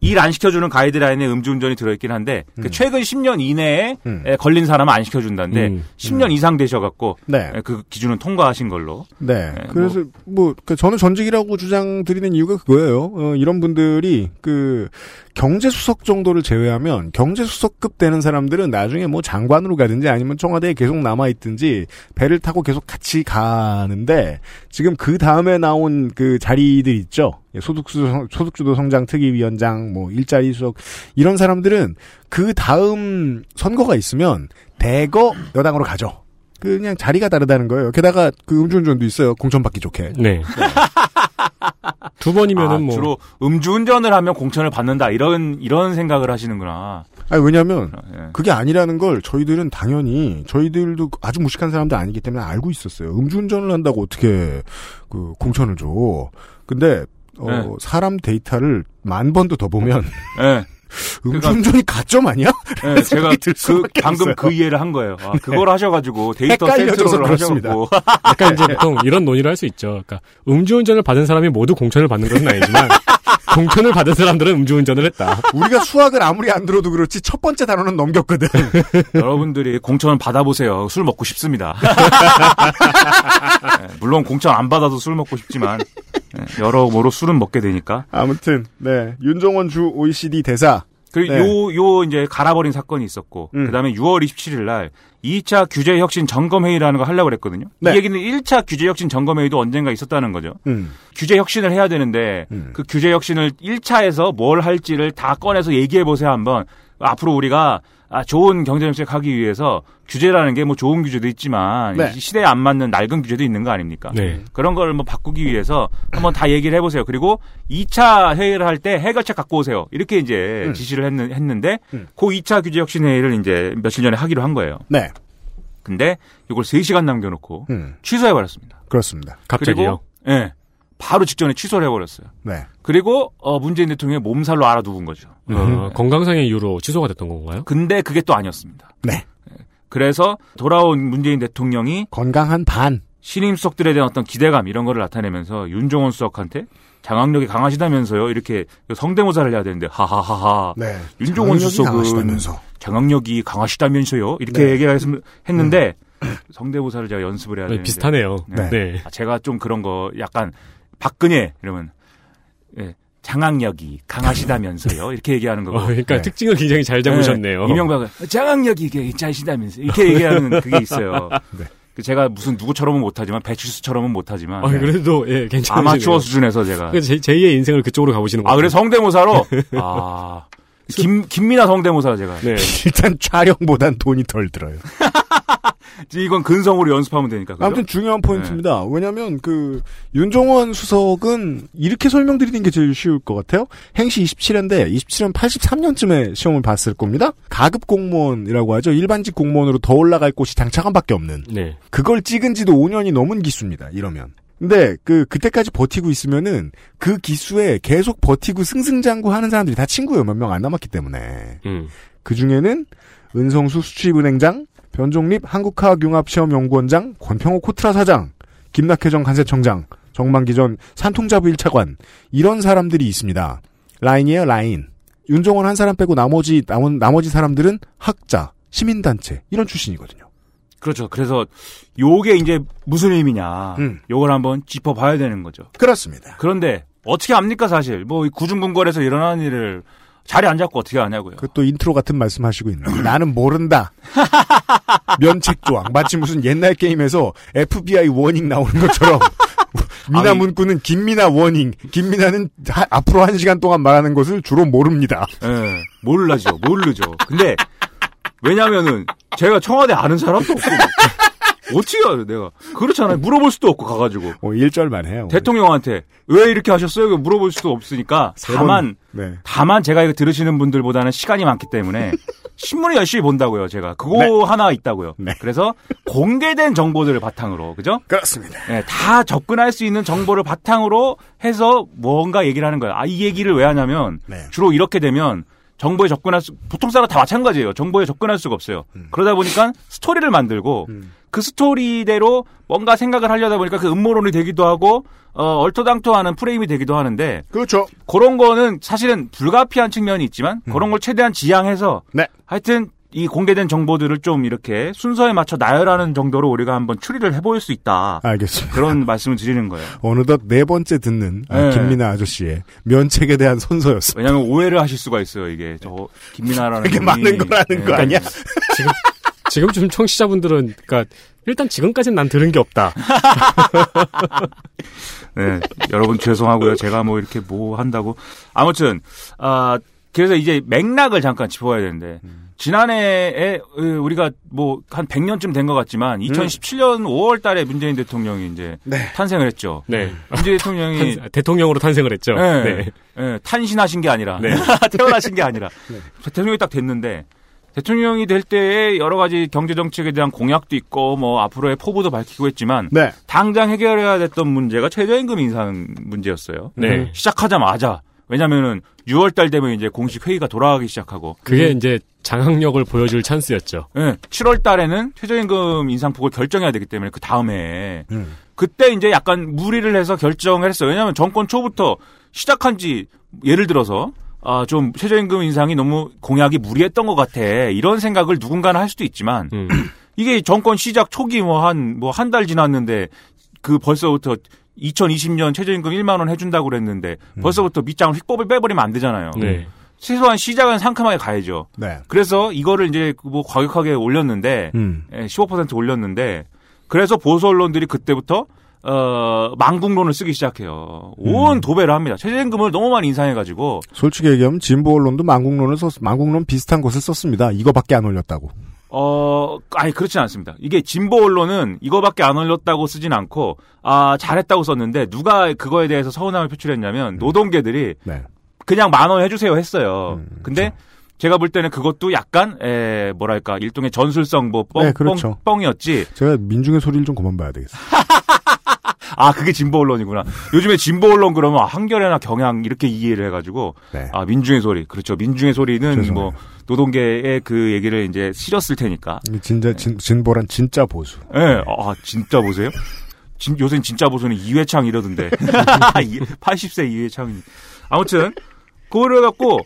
일 안 시켜주는 가이드라인에 음주운전이 들어있긴 한데 그 최근 10년 이내에
음.
에, 걸린 사람은 안 시켜준다는데
음.
10년 이상 되셔갖고
네.
에, 그 기준은 통과하신 걸로.
네.
네,
그래서 뭐, 그 저는 전직이라고 주장드리는 이유가 그거예요. 어, 이런 분들이 그 경제수석 정도를 제외하면 경제수석급 되는 사람들은 나중에 뭐 장관으로 가든지 아니면 청와대에 계속 남아 있든지 배를 타고 계속 같이 가는데 지금 그 다음에 나온 그 자리들 있죠. 예, 소득주도, 소득주도 성장 특위위원장, 뭐 일자리 수석 이런 사람들은 그 다음 선거가 있으면 대거 여당으로 가죠. 그냥 자리가 다르다는 거예요. 게다가 그 음주운전도 있어요. 공천 받기 좋게.
네. 두 번이면은
아,
뭐
주로 음주운전을 하면 공천을 받는다 이런 이런 생각을 하시는구나.
아니 왜냐하면
예.
그게 아니라는 걸 저희들은 당연히 저희들도 아주 무식한 사람도 아니기 때문에 알고 있었어요. 음주운전을 한다고 어떻게 그 공천을 줘. 근데 어,
네.
사람 데이터를 만 번도 더 보면
예.
음주운전이 가점 아니야?
예, 제가 그 방금
없어요.
그 이해를 한 거예요. 아, 그걸 하셔가지고 데이터
그렇습니다.
하셔갖고
약간 이제 보통 이런 논의를 할 수 있죠. 그러니까 음주운전을 받은 사람이 모두 공천을 받는 것은 아니지만 공천을 받은 사람들은 음주운전을 했다.
우리가 수학을 아무리 안 들어도 그렇지 첫 번째 단어는 넘겼거든.
여러분들이 공천을 받아보세요. 술 먹고 싶습니다. 예, 물론 공천 안 받아도 술 먹고 싶지만 예, 여러모로 술은 먹게 되니까.
아무튼 네 윤정원 주 OECD 대사
그리고
네.
요, 요 이제 갈아버린 사건이 있었고,
음.
그 다음에 6월 27일 날 2차 규제 혁신 점검 회의라는 거 하려고 그랬거든요.
네.
이 얘기는 1차 규제 혁신 점검 회의도 언젠가 있었다는 거죠.
음.
규제 혁신을 해야 되는데,
음.
그 규제 혁신을 1차에서 뭘 할지를 다 꺼내서 얘기해 보세요 한번. 앞으로 우리가 아, 좋은 경제 정책 하기 위해서 규제라는 게 뭐 좋은 규제도 있지만
네.
이 시대에 안 맞는 낡은 규제도 있는 거 아닙니까?
네.
그런 걸 뭐 바꾸기 위해서 한번 다 얘기를 해보세요. 그리고 2차 회의를 할 때 해결책 갖고 오세요. 이렇게 이제
음.
지시를 했는, 했는데
음.
그 2차 규제 혁신 회의를 이제 며칠 전에 하기로 한 거예요.
네.
근데 이걸 3시간 남겨놓고
음,
취소해버렸습니다.
그렇습니다.
갑자기요.
그리고, 예. 바로 직전에 취소를 해버렸어요.
네.
그리고 어, 문재인 대통령의 몸살로 알아두은 거죠.
어, 건강상의 이유로 취소가 됐던 건가요?
근데 그게 또 아니었습니다.
네.
그래서 돌아온 문재인 대통령이
건강한 반.
신임 수석들에 대한 어떤 기대감 이런 거를 나타내면서 윤종원 수석한테 장악력이 강하시다면서요. 이렇게 성대모사를 해야 되는데 하하하하.
네.
윤종원
장악력이
수석은
강하시다면서.
장악력이 강하시다면서요. 이렇게
네.
얘기를 했- 했는데 성대모사를 제가 연습을 해야
네,
되는데
비슷하네요.
네.
네.
아, 제가 좀 그런 거 약간 박근혜 이러면 예, 장악력이 강하시다면서요. 이렇게 얘기하는 거고.
어, 그러니까
네.
특징을 굉장히 잘 잡으셨네요.
네, 이명박은 장악력이 이게 짜시다면서 이렇게 얘기하는 그게 있어요.
네.
그 제가 무슨 누구처럼은 못하지만 배칠수처럼은 못하지만
어, 그래도 예, 괜찮으시네요.
아마추어 수준에서 제가
그 제, 제2의 인생을 그쪽으로 가보시는 거예요.
아 그래 성대모사로 아 김, 김민아 성대모사 제가
네.
일단 촬영보단 돈이 덜 들어요.
이건 근성으로 연습하면 되니까 그죠?
아무튼 중요한
네.
포인트입니다. 왜냐하면 그 윤종원 수석은 이렇게 설명드리는 게 제일 쉬울 것 같아요. 행시 27회인데 27년 83년쯤에 시험을 봤을 겁니다. 가급 공무원이라고 하죠. 일반직 공무원으로 더 올라갈 곳이 장차관밖에 없는.
네.
그걸 찍은 지도 5년이 넘은 기수입니다. 이러면. 근데 그 그때까지 버티고 있으면은 그 기수에 계속 버티고 승승장구 하는 사람들이 다 친구예요. 몇 명 안 남았기 때문에.
음.
그 중에는 은성수 수출입은행장, 변종립 한국화학융합시험연구원장, 권평호 코트라 사장, 김낙혜정 간세청장, 정만기 전 산통자부 1차관 이런 사람들이 있습니다. 라인이에요, 라인. 윤종원 한 사람 빼고 나머지 남은 나머지 사람들은 학자, 시민단체 이런 출신이거든요.
그렇죠. 그래서 요게 이제 무슨 의미냐.
음.
요걸 한번 짚어봐야 되는 거죠.
그렇습니다.
그런데 어떻게 합니까 사실 뭐이 구중궁궐에서 일어나는 일을 자리 안 잡고 어떻게 하냐고요.
그 또 인트로 같은 말씀 하시고 있는 나는 모른다. 면책 조항 마치 무슨 옛날 게임에서 FBI warning 나오는 것처럼 민하
아니.
문구는 김민하 warning 김민하는 하- 앞으로 한 시간 동안 말하는 것을 주로 모릅니다.
예, 모르죠, 모르죠. 근데 왜냐면은 제가 청와대 아는 사람도 없고 어떻게 알아 내가 그렇잖아요. 물어볼 수도 없고 가가지고
어, 1절만 해요.
대통령한테 왜 이렇게 하셨어요? 물어볼 수도 없으니까
세
다만
번. 네.
다만 제가 이거 들으시는 분들보다는 시간이 많기 때문에 신문을 열심히 본다고요. 제가 그거 하나 있다고요.
네.
그래서 공개된 정보들을 바탕으로 그죠?
그렇습니다.
네, 다 접근할 수 있는 정보를 바탕으로 해서 뭔가 얘기를 하는 거예요. 아, 이 얘기를 왜 하냐면
네.
주로 이렇게 되면 정보에 접근할 수, 보통 사람 다 마찬가지예요. 정보에 접근할 수가 없어요. 그러다 보니까 스토리를 만들고
음.
그 스토리대로 뭔가 생각을 하려다 보니까 그 음모론이 되기도 하고 어, 얼토당토하는 프레임이 되기도 하는데
그렇죠.
그런 거는 사실은 불가피한 측면이 있지만 그런 걸 최대한 지양해서
네.
하여튼 이 공개된 정보들을 좀 이렇게 순서에 맞춰 나열하는 정도로 우리가 한번 추리를 해볼 수 있다.
알겠습니다.
그런 말씀을 드리는 거예요.
어느덧 네 번째 듣는 아,
네.
김미나 아저씨의 면책에 대한 선서였습니다.
왜냐하면 오해를 하실 수가 있어요. 이게 저 김민아라는
되게
분이-
많은 거라는 거
네.
아니야?
지금 지금쯤 청취자분들은 그러니까 일단 지금까지는 난 들은 게 없다.
네, 여러분 죄송하고요. 제가 뭐 이렇게 뭐 한다고 아무튼 아 그래서 이제 맥락을 잠깐 짚어봐야 되는데 지난해에 으, 우리가 뭐 한 100년쯤 된 것 같지만 2017년 5월 달에 문재인 대통령이 이제
네.
탄생을 했죠.
네.
문재인 대통령이
탄- 대통령으로 탄생을 했죠.
네.
네.
예, 탄신하신 게 아니라
네.
태어나신 게 아니라 대통령이 딱 됐는데 대통령이 될 때에 여러 가지 경제 정책에 대한 공약도 있고 뭐 앞으로의 포부도 밝히고 했지만
네.
당장 해결해야 됐던 문제가 최저임금 인상 문제였어요.
네.
시작하자마자 왜냐면은 6월 달 되면 이제 공식 회의가 돌아가기 시작하고
그게 이제 장악력을 보여줄 찬스였죠.
예, 7월 달에는 최저임금 인상폭을 결정해야 되기 때문에 그 다음에
음.
그때 이제 약간 무리를 해서 결정을 했어요. 왜냐하면 정권 초부터 시작한 지 예를 들어서 아, 좀 최저임금 인상이 너무 공약이 무리했던 것 같아. 이런 생각을 누군가는 할 수도 있지만
음.
이게 정권 시작 초기 뭐 한 뭐 한 달 지났는데 그 벌써부터 2020년 최저임금 1만 원 해준다고 그랬는데 벌써부터 밑장을 휙 빼버리면 안 되잖아요.
네.
최소한 시작은 상큼하게 가야죠.
네.
그래서 이거를 이제 뭐 과격하게 올렸는데
음.
예, 15% 올렸는데 그래서 보수 언론들이 그때부터 어 망국론을 쓰기 시작해요. 온 도배를 합니다. 최저임금을 너무 많이 인상해가지고
솔직히 얘기하면 진보 언론도 망국론을 썼, 망국론 비슷한 것을 썼습니다. 이거밖에 안 올렸다고.
어 아니 그렇진 않습니다. 이게 진보 언론은 이거밖에 안 올렸다고 쓰진 않고 아 잘했다고 썼는데 누가 그거에 대해서 서운함을 표출했냐면 노동계들이
네.
그냥 만 원 해주세요 했어요.
음,
근데 제가 볼 때는 그것도 약간 에, 뭐랄까 일종의 전술성 뭐 뻥,
네, 그렇죠.
뻥, 이었지
제가 민중의 소리를 좀 그만 봐야 되겠어요.
아 그게 진보 언론이구나. 요즘에 진보 언론 그러면 한겨레나 경향 이렇게 이해를 해가지고
네.
아 민중의 소리 그렇죠. 민중의 소리는
죄송해요.
뭐 노동계의 그 얘기를 이제 실었을 테니까.
이 진짜 진, 진보란 진짜 보수.
예, 아 진짜 보세요. 진, 요새는 진짜 보수는 이회창 이러던데. 80세 이회창이. 아무튼 그거를 갖고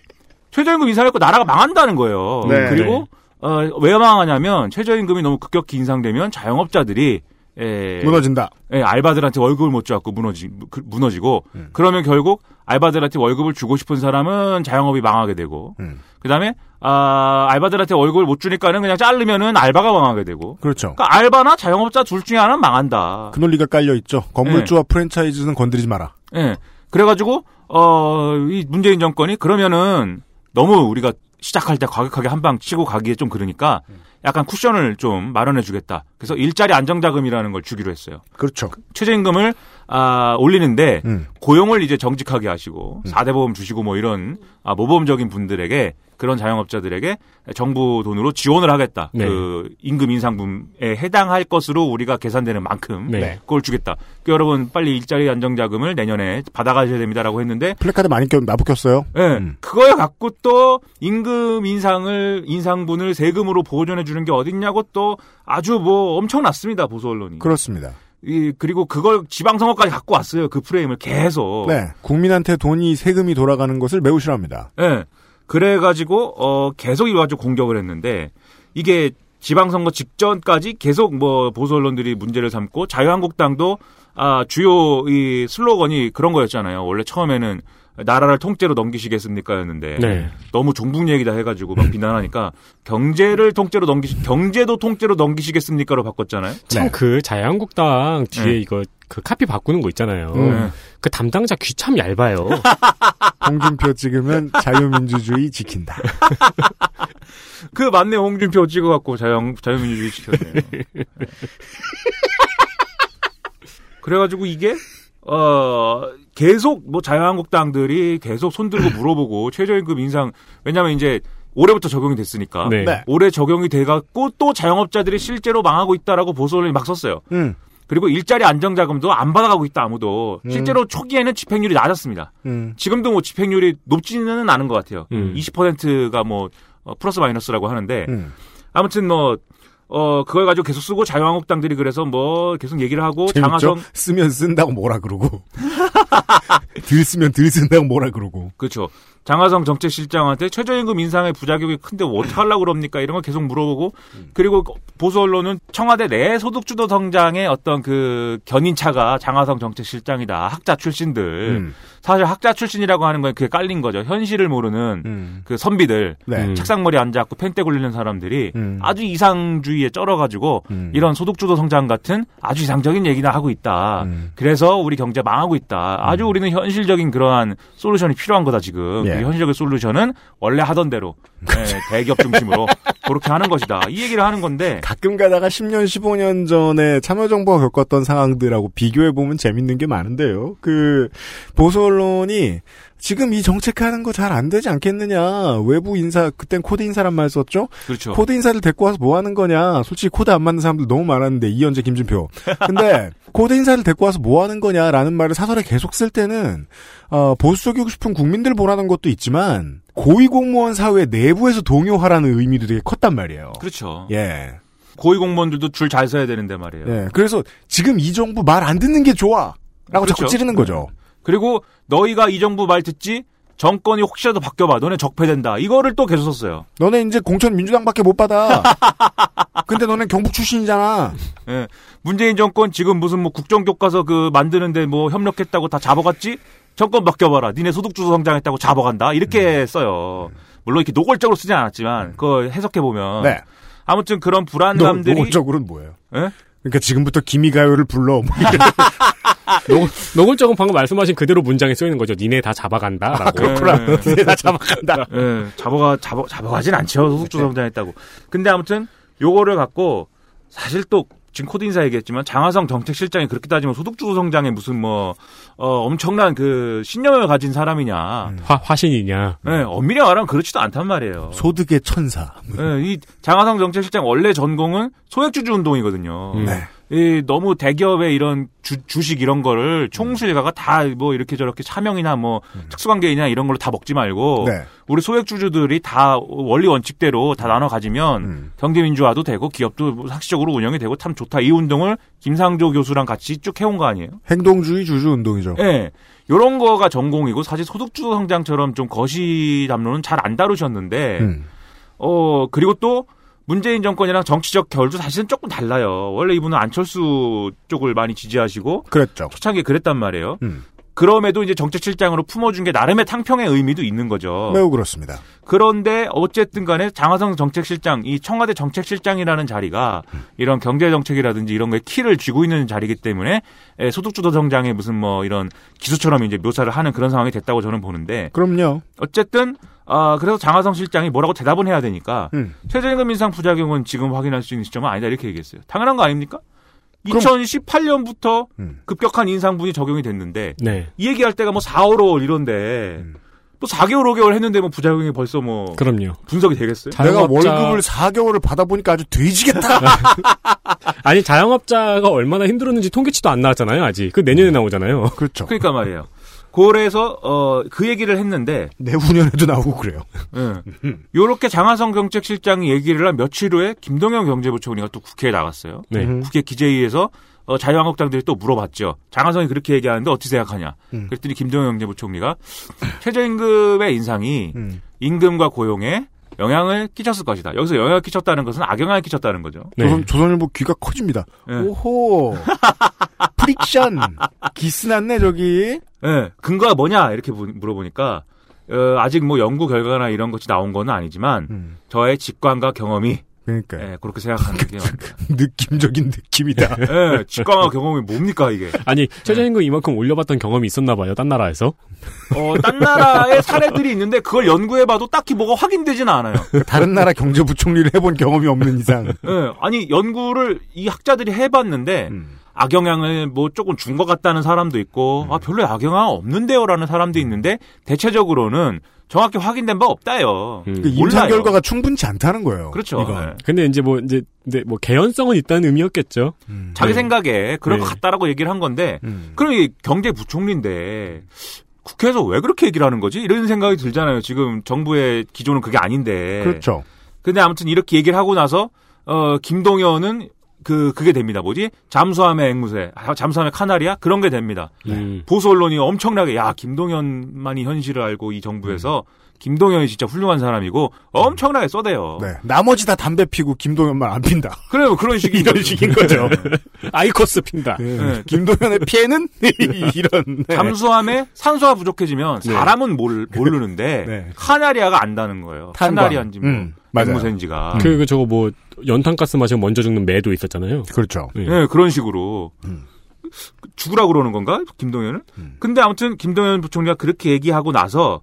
최저임금 인상했고 나라가 망한다는 거예요.
네.
그리고 어, 왜 망하냐면 최저임금이 너무 급격히 인상되면 자영업자들이 에,
무너진다.
예, 알바들한테 월급을 못 줘갖고 무너지, 그- 무너지고,
음.
그러면 결국 알바들한테 월급을 주고 싶은 사람은 자영업이 망하게 되고,
음.
그 다음에, 아, 알바들한테 월급을 못 주니까는 그냥 자르면은 알바가 망하게 되고,
그렇죠.
그러니까 알바나 자영업자 둘 중에 하나는 망한다.
그 논리가 깔려 있죠. 건물주와 프랜차이즈는 건드리지 마라.
예. 그래가지고, 어, 이 문재인 정권이 그러면은 너무 우리가 시작할 때 과격하게 한 방 치고 가기에 좀 그러니까 약간 쿠션을 좀 마련해 주겠다. 그래서 일자리 안정자금이라는 걸 주기로 했어요.
그렇죠.
최저임금을 아, 올리는데
음.
고용을 이제 정직하게 하시고 사대 보험 주시고 뭐 이런 아, 모범적인 분들에게 그런 자영업자들에게 정부 돈으로 지원을 하겠다.
네.
그 임금 인상분에 해당할 것으로 우리가 계산되는 만큼
네.
그걸 주겠다. 그 여러분 빨리 일자리 안정자금을 내년에 받아가셔야 됩니다라고 했는데
플래카드 많이 껴, 나붙였어요.
예,
음.
그거에 갖고 또 임금 인상을 인상분을 세금으로 보전해 주는 게 어딨냐고 또 아주 뭐 엄청났습니다 보수 언론이.
그렇습니다.
이 그리고 그걸 지방선거까지 갖고 왔어요 그 프레임을 계속.
네. 국민한테 돈이 세금이 돌아가는 것을 매우 싫어합니다.
예. 그래가지고 어 계속 이와가지고 공격을 했는데 이게 지방선거 직전까지 계속 뭐 보수 언론들이 문제를 삼고 자유한국당도 아 주요 이 슬로건이 그런 거였잖아요. 원래 처음에는 나라를 통째로 넘기시겠습니까였는데
네.
너무 종북 얘기다 해가지고 막 비난하니까 경제를 통째로 넘기시 경제도 통째로 넘기시겠습니까로 바꿨잖아요.
참
네.
그 자유한국당 뒤에
네.
이거 그 카피 바꾸는 거 있잖아요.
음.
그 담당자 귀 참 얇아요.
홍준표 찍으면 자유민주주의 지킨다.
그 맞네 홍준표 찍어갖고 자유 자유민주주의 지켰네. 그래가지고 이게 어 계속 뭐 자유한국당들이 계속 손들고 물어보고 최저임금 인상 왜냐면 이제 올해부터 적용이 됐으니까
네.
네.
올해 적용이 돼갖고 또 자영업자들이 실제로 망하고 있다라고 보수 언론이 막 썼어요.
음.
그리고 일자리 안정자금도 안 받아가고 있다 아무도 실제로 초기에는 집행률이 낮았습니다.
음.
지금도 뭐 집행률이 높지는 않은 것 같아요.
음.
20%가 뭐 어, 플러스 마이너스라고 하는데
음.
아무튼 뭐 어, 그걸 가지고 계속 쓰고 자유한국당들이 그래서 뭐 계속 얘기를 하고
재밌죠?
장하성
쓰면 쓴다고 뭐라 그러고. 들 쓰면 들 쓴다고 뭐라 그러고.
그렇죠. 장하성 정책실장한테 최저임금 인상의 부작용이 큰데 뭐 어떻게 하려고 그럽니까? 이런 걸 계속 물어보고 그리고 보수 언론은 청와대 내 소득주도 성장의 어떤 그 견인차가 장하성 정책실장이다. 학자 출신들.
음.
사실 학자 출신이라고 하는 건 그게 깔린 거죠. 현실을 모르는
음.
그 선비들.
네.
음.
책상머리 앉아갖고 펜대 굴리는 사람들이
음.
아주 이상주의에 쩔어가지고
음.
이런 소득주도 성장 같은 아주 이상적인 얘기나 하고 있다.
음.
그래서 우리 경제 망하고 있다. 아주 우리는 현실적인 그러한 솔루션이 필요한 거다 지금.
예.
그 현실적인 솔루션은 원래 하던 대로 예, 대기업 중심으로 그렇게 하는 것이다. 이 얘기를 하는 건데
가끔 가다가 10년, 15년 전에 참여정부가 겪었던 상황들하고 비교해 보면 재밌는 게 많은데요. 그, 보수 언론이 지금 이 정책하는 거 잘 안 되지 않겠느냐. 외부 인사, 그땐 코드 인사란 말 썼죠?
그렇죠.
코드 인사를 데리고 와서 뭐 하는 거냐. 솔직히 코드 안 맞는 사람들 너무 많았는데, 이헌재, 김진표. 근데, 코드 인사를 데리고 와서 뭐 하는 거냐라는 말을 사설에 계속 쓸 때는, 어, 보수적이고 싶은 국민들 보라는 것도 있지만, 고위공무원 사회 내부에서 동요하라는 의미도 되게 컸단 말이에요.
그렇죠.
예.
고위공무원들도 줄 잘 서야 되는데 말이에요.
예. 그래서 지금 이 정부 말 안 듣는 게 좋아. 라고 자꾸
그렇죠.
찌르는 거죠.
그리고 너희가 이 정부 말 듣지 정권이 혹시라도 바뀌어봐. 너네 적폐된다. 이거를 또 계속 썼어요.
너네 이제 공천 민주당밖에 못 받아. 근데 너네 경북 출신이잖아.
예. 문재인 정권 지금 무슨 뭐 국정교과서 그 만드는데 뭐 협력했다고 다 잡아갔지? 정권 바뀌어봐라. 니네 소득주도 성장했다고 잡아간다. 이렇게 써요. 물론 이렇게 노골적으로 쓰진 않았지만 그거 해석해보면
네.
아무튼 그런
너,
불안감들이
노 골적으로는 뭐예요?
예?
그러니까 지금부터 기미가요를 불러. 뭐
노, 노골적은 방금 말씀하신 그대로 문장에 쓰이는 거죠. 니네 다 잡아간다. 라고.
그렇구나.
니네 다 잡아간다.
예, 잡아가, 잡아, 잡아가진 않죠. 소득주도 성장했다고. 근데 아무튼, 요거를 갖고, 사실 또, 지금 코드 인사 얘기했지만 장하성 정책실장이 그렇게 따지면 소득주도 성장에 무슨 뭐 어, 엄청난 그 신념을 가진 사람이냐.
음.
화, 화신이냐.
네, 엄밀히 말하면 그렇지도 않단 말이에요.
소득의 천사.
네, 이 장하성 정책실장 원래 전공은 소액주주 운동이거든요.
음.
네.
이 너무 대기업의 이런 주, 주식 이런 거를 총수일가가 다 뭐 이렇게 저렇게 차명이나 뭐 특수관계이나 이런 걸로 다 먹지 말고
네.
우리 소액 주주들이 다 원리 원칙대로 다 나눠 가지면
음.
경제 민주화도 되고 기업도 뭐 상시적으로 운영이 되고 참 좋다. 이 운동을 김상조 교수랑 같이 쭉 해온 거 아니에요?
행동주의 주주 운동이죠.
예. 네. 요런 거가 전공이고 사실 소득주도 성장처럼 좀 거시 담론은 잘 안 다루셨는데
음.
어 그리고 또 문재인 정권이랑 정치적 결도 사실은 조금 달라요. 원래 이분은 안철수 쪽을 많이 지지하시고
그랬죠.
초창기에 그랬단 말이에요.
음.
그럼에도 이제 정책실장으로 품어준 게 나름의 탕평의 의미도 있는 거죠.
매우 그렇습니다.
그런데 어쨌든 간에 장하성 정책실장, 이 청와대 정책실장이라는 자리가 이런 경제정책이라든지 이런 거에 키를 쥐고 있는 자리이기 때문에 에, 소득주도 성장의 무슨 뭐 이런 기수처럼 이제 묘사를 하는 그런 상황이 됐다고 저는 보는데
그럼요.
어쨌든 아 그래서 장하성 실장이 뭐라고 대답은 해야 되니까
음.
최저임금 인상 부작용은 지금 확인할 수 있는 시점은 아니다 이렇게 얘기했어요. 당연한 거 아닙니까?
그럼-
2018년부터
음.
급격한 인상분이 적용이 됐는데
네.
이 얘기할 때가 뭐 4, 5월 이런데
음.
또 4개월, 5개월 했는데 뭐 부작용이 벌써 뭐
그럼요.
분석이 되겠어요?
자-
내가
자영업자-
월급을 4개월을 받아보니까 아주 돼지겠다.
아니 자영업자가 얼마나 힘들었는지 통계치도 안 나왔잖아요. 아직 그 내년에 나오잖아요.
그렇죠.
그러니까 말이에요. 그래서 어, 그 얘기를 했는데
내후년에도 나오고 그래요.
예. 요렇게 장하성 정책실장이 얘기를 한 며칠 후에 김동연 경제부총리가 또 국회에 나갔어요.
네.
음.
국회 기재위에서 어, 자유한국당들이 또 물어봤죠. 장하성이 그렇게 얘기하는데 어떻게 생각하냐.
음.
그랬더니 김동연 경제부총리가 최저임금의 인상이
음.
임금과 고용에 영향을 끼쳤을 것이다. 여기서 영향을 끼쳤다는 것은 악영향을 끼쳤다는 거죠.
네.
조선, 조선일보 귀가 커집니다.
예.
오호. 프릭션. 기스 났네, 저기.
예, 근거가 뭐냐 이렇게 부- 물어보니까 어, 아직 뭐 연구 결과나 이런 것이 나온 건 아니지만
음.
저의 직관과 경험이
그러니까.
예, 그렇게 생각하는 게.
느낌적인 느낌이다.
예, 직관과 경험이 뭡니까 이게?
아니 최저임금 이만큼 올려봤던 경험이 있었나 봐요. 딴 나라에서.
어, 딴 나라의 사례들이 있는데 그걸 연구해봐도 딱히 뭐가 확인되지는 않아요.
다른 나라 경제부총리를 해본 경험이 없는 이상.
예, 아니 연구를 이 학자들이 해봤는데
음.
악영향을 뭐 조금 준 것 같다는 사람도 있고 아 별로 악영향 없는데요라는 사람도 있는데 대체적으로는 정확히 확인된 바 없다요.
음.
그 임상. 결과가 충분치 않다는 거예요.
그렇죠.
이건.
예.
근데 이제 뭐 이제 근데 뭐 개연성은 있다는 의미였겠죠.
음.
자기
네.
생각에 그럴 것
네.
같다라고 얘기를 한 건데
음.
그럼 이 경제부총리인데 국회에서 왜 그렇게 얘기를 하는 거지? 이런 생각이 들잖아요. 지금 정부의 기조는 그게 아닌데.
그렇죠.
근데 아무튼 이렇게 얘기를 하고 나서 어 김동연은 그 그게 됩니다. 뭐지? 잠수함의 앵무새, 아, 잠수함의 카나리아 그런 게 됩니다.
음.
보수 언론이 엄청나게 야 김동연만이 현실을 알고 이 정부에서 김동연이 진짜 훌륭한 사람이고 엄청나게 써대요.
네. 나머지 다 담배 피고 김동연만 안 핀다.
그래요 그런 식이
이런 식인 거죠.
아이코스 핀다.
네.
네.
김동연의 피해는 이런. 네.
잠수함에 산소가 부족해지면 사람은 모르, 모르는데
네.
카나리아가 안다는 거예요.
탄광.
카나리아인지 뭐
음, 맞아요.
앵무새인지가.
그, 그 저거 뭐 연탄가스 마시면 먼저 죽는 매도 있었잖아요.
그렇죠.
네.
네, 그런 식으로
음.
죽으라 그러는 건가 김동연을?
음.
근데 아무튼 김동연 부총리가 그렇게 얘기하고 나서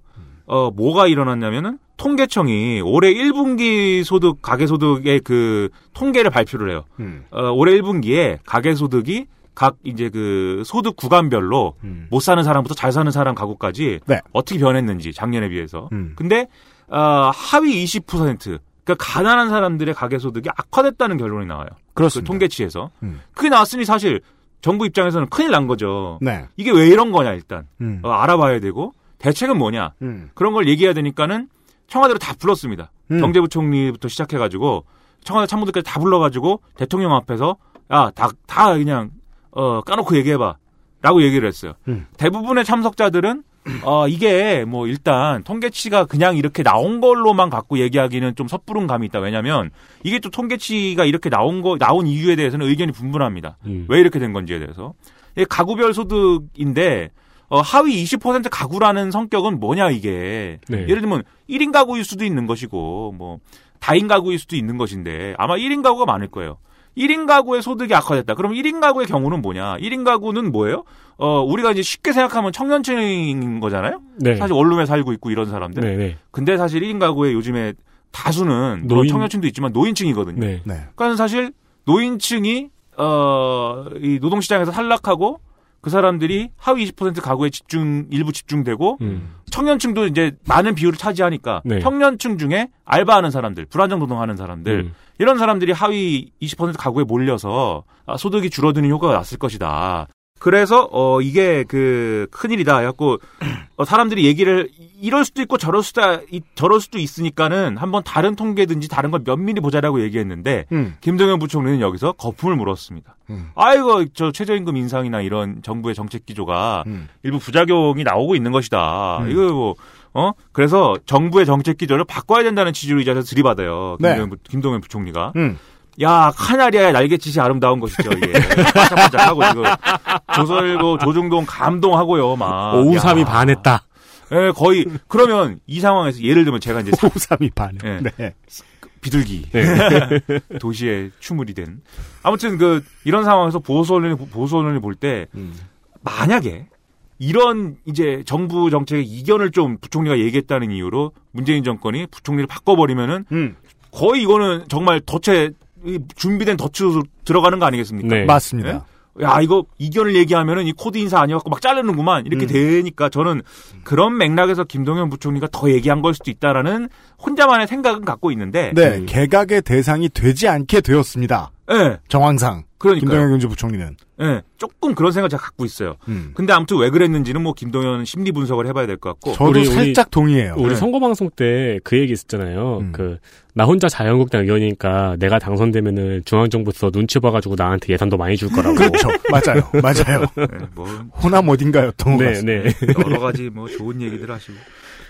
어 뭐가 일어났냐면은 통계청이 올해 1분기 소득 가계 소득의 그 통계를 발표를 해요.
음.
어, 올해 1분기에 가계 소득이 각 이제 그 소득 구간별로
음.
못 사는 사람부터 잘 사는 사람 가구까지
네.
어떻게 변했는지 작년에 비해서.
음.
근데 어, 하위 20% 그러니까 가난한 사람들의 가계 소득이 악화됐다는 결론이 나와요. 그
그렇습니다.
통계치에서.
음.
그게 나왔으니 사실 정부 입장에서는 큰일 난 거죠.
네.
이게 왜 이런 거냐 일단
음.
어, 알아봐야 되고 대책은 뭐냐
음.
그런 걸 얘기해야 되니까는 청와대로 다 불렀습니다.
음.
경제부총리부터 시작해가지고 청와대 참모들까지 다 불러가지고 대통령 앞에서 야다다 그냥 어 까놓고 얘기해봐라고 얘기를 했어요.
음.
대부분의 참석자들은 어 이게 뭐 일단 통계치가 그냥 이렇게 나온 걸로만 갖고 얘기하기는 좀 섣부른 감이 있다. 왜냐하면 이게 또 통계치가 이렇게 나온 거 나온 이유에 대해서는 의견이 분분합니다.
음.
왜 이렇게 된 건지에 대해서. 이게 가구별 소득인데 어, 하위 20% 가구라는 성격은 뭐냐 이게.
네.
예를 들면 1인 가구일 수도 있는 것이고 뭐 다인 가구일 수도 있는 것인데 아마 1인 가구가 많을 거예요. 1인 가구의 소득이 악화됐다. 그럼 1인 가구의 경우는 뭐냐? 1인 가구는 뭐예요? 어, 우리가 이제 쉽게 생각하면 청년층인 거잖아요?
네.
사실 원룸에 살고 있고 이런 사람들.
네, 네.
근데 사실 1인 가구의 요즘에 다수는 물론
노인-
청년층도 있지만 노인층이거든요.
네.
네.
그러니까 사실 노인층이 어, 이 노동시장에서 탈락하고 그 사람들이 하위 20% 가구에 집중, 일부 집중되고
음.
청년층도 이제 많은 비율을 차지하니까
네.
청년층 중에 알바하는 사람들, 불안정 노동하는 사람들
음.
이런 사람들이 하위 20% 가구에 몰려서 아, 소득이 줄어드는 효과가 났을 것이다. 그래서 어 이게 그 큰일이다. 해갖고 어, 사람들이 얘기를 이럴 수도 있고 저럴 수도 이- 저럴 수도 있으니까는 한번 다른 통계든지 다른 걸 면밀히 보자라고 얘기했는데
음.
김동연 부총리는 여기서 거품을 물었습니다.
음.
아이고 저 최저임금 인상이나 이런 정부의 정책 기조가
음.
일부 부작용이 나오고 있는 것이다.
음.
이거 뭐 어? 그래서 정부의 정책 기조를 바꿔야 된다는 취지로 이 자리에서 들이받아요.
네.
김동연, 부- 김동연 부총리가.
음.
야, 카나리아의 날갯짓이 아름다운 것이죠, 이게. 반짝반짝하고, 지금. 조설고, 조중동 감동하고요, 막.
오우삼이
야.
반했다.
예, 거의. 그러면 이 상황에서 예를 들면 제가 이제
호삼이 반해.
네.
네.
비둘기.
네.
도시의 추물이 된. 아무튼 그, 이런 상황에서 보수 언론이, 보수 언론이 볼 때,
음.
만약에, 이런 이제 정부 정책의 이견을 좀 부총리가 얘기했다는 이유로 문재인 정권이 부총리를 바꿔버리면은
음.
거의 이거는 정말 이 준비된 덫으로 들어가는 거 아니겠습니까?
네.
맞습니다.
야 이거 이견을 얘기하면은 이 코드 인사 아니었고 막 자르는구만 이렇게
음.
되니까 저는 그런 맥락에서 김동연 부총리가 더 얘기한 걸 수도 있다라는 혼자만의 생각은 갖고 있는데
네, 개각의 대상이 되지 않게 되었습니다.
예,
정황상
그러니까요.
김동연 경제부총리는.
예, 조금 그런 생각 제가 갖고 있어요.
음.
근데 아무튼 왜 그랬는지는 뭐 김동연 심리 분석을 해봐야 될 것 같고
저도
우리-
살짝 동의해요.
우리
네.
선거 방송 때 그 얘기 있었잖아요.
음.
그, 나 혼자 자유한국당 의원이니까 내가 당선되면은 중앙정부에서 눈치 봐가지고 나한테 예산도 많이 줄 거라고.
그렇죠. 맞아요. 맞아요.
예, 뭐
호남 어딘가였던 것
네,
같습니다.
네.
여러 가지 뭐 좋은 얘기들 하시고.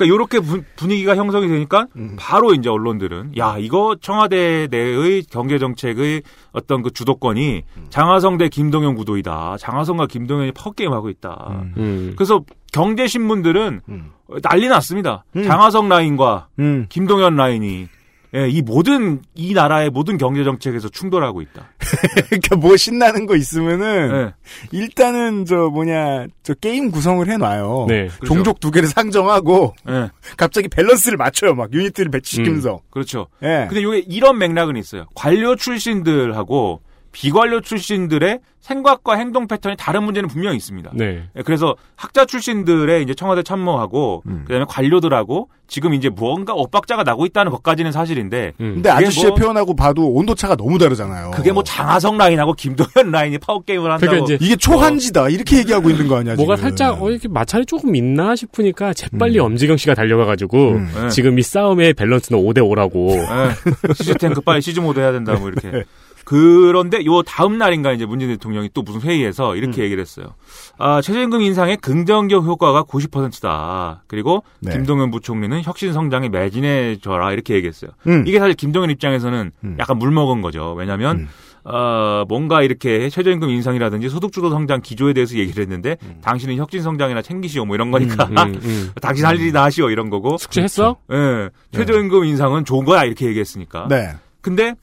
그러니까 이렇게 분위기가 형성이 되니까
음.
바로 이제 언론들은 야 이거 청와대 내의 경제 정책의 어떤 그 주도권이
음.
장하성 대 김동연 구도이다. 장하성과 김동연이 파워 게임 하고 있다.
음.
음.
그래서 경제 신문들은
음.
난리 났습니다.
음.
장하성 라인과
음.
김동연 라인이 예, 이 모든 이 나라의 모든 경제 정책에서 충돌하고 있다.
그러니까 뭐 신나는 거 있으면은
예.
일단은 저 뭐냐 저 게임 구성을 해놔요.
네.
그렇죠.
종족 두 개를 상정하고
예,
갑자기 밸런스를 맞춰요. 막 유니트를 배치시키면서.
그렇죠.
예.
근데 이게 이런 맥락은 있어요. 관료 출신들하고 비관료 출신들의 생각과 행동 패턴이 다른 문제는 분명히 있습니다.
네.
예, 그래서 학자 출신들의 이제 청와대 참모하고
음.
그다음에 관료들하고 지금 이제 무언가 엇박자가 나고 있다는 것까지는 사실인데
음.
근데 아저씨의
뭐-
표현하고 봐도 온도 차가 너무 다르잖아요.
그게 뭐 장하성 라인하고 김동연 라인이 파워 게임을 한다고
그러니까 이제
이게 초한지다 이렇게 얘기하고 있는 거 아니야?
뭐가
지금.
살짝 어 이렇게 마찰이 조금 있나 싶으니까 재빨리
음.
엄재경 씨가 달려가가지고
음.
예.
지금 이 싸움의 밸런스는 5대 5라고.
예, siege tank 빨리 siege mode 해야 된다 뭐 이렇게. 그런데 요 다음 날인가 이제 문재인 대통령이 또 무슨 회의에서 이렇게 얘기를 했어요. 아, 최저임금 인상의 긍정적 효과가 90%다. 그리고
네.
김동연 부총리는 혁신 성장에 매진해져라 이렇게 얘기했어요.
음.
이게 사실 김동연 입장에서는
음.
약간 물 먹은 거죠. 왜냐하면
음.
어, 뭔가 이렇게 최저임금 인상이라든지 소득주도 성장 기조에 대해서 얘기를 했는데 당신은 혁신 성장이나 챙기시오 뭐 이런 거니까
음, 음.
당신 할 일이나 하시오 이런 거고
숙제했어?
예, 최저임금 인상은 좋은 거야 이렇게 얘기했으니까.
네.
근데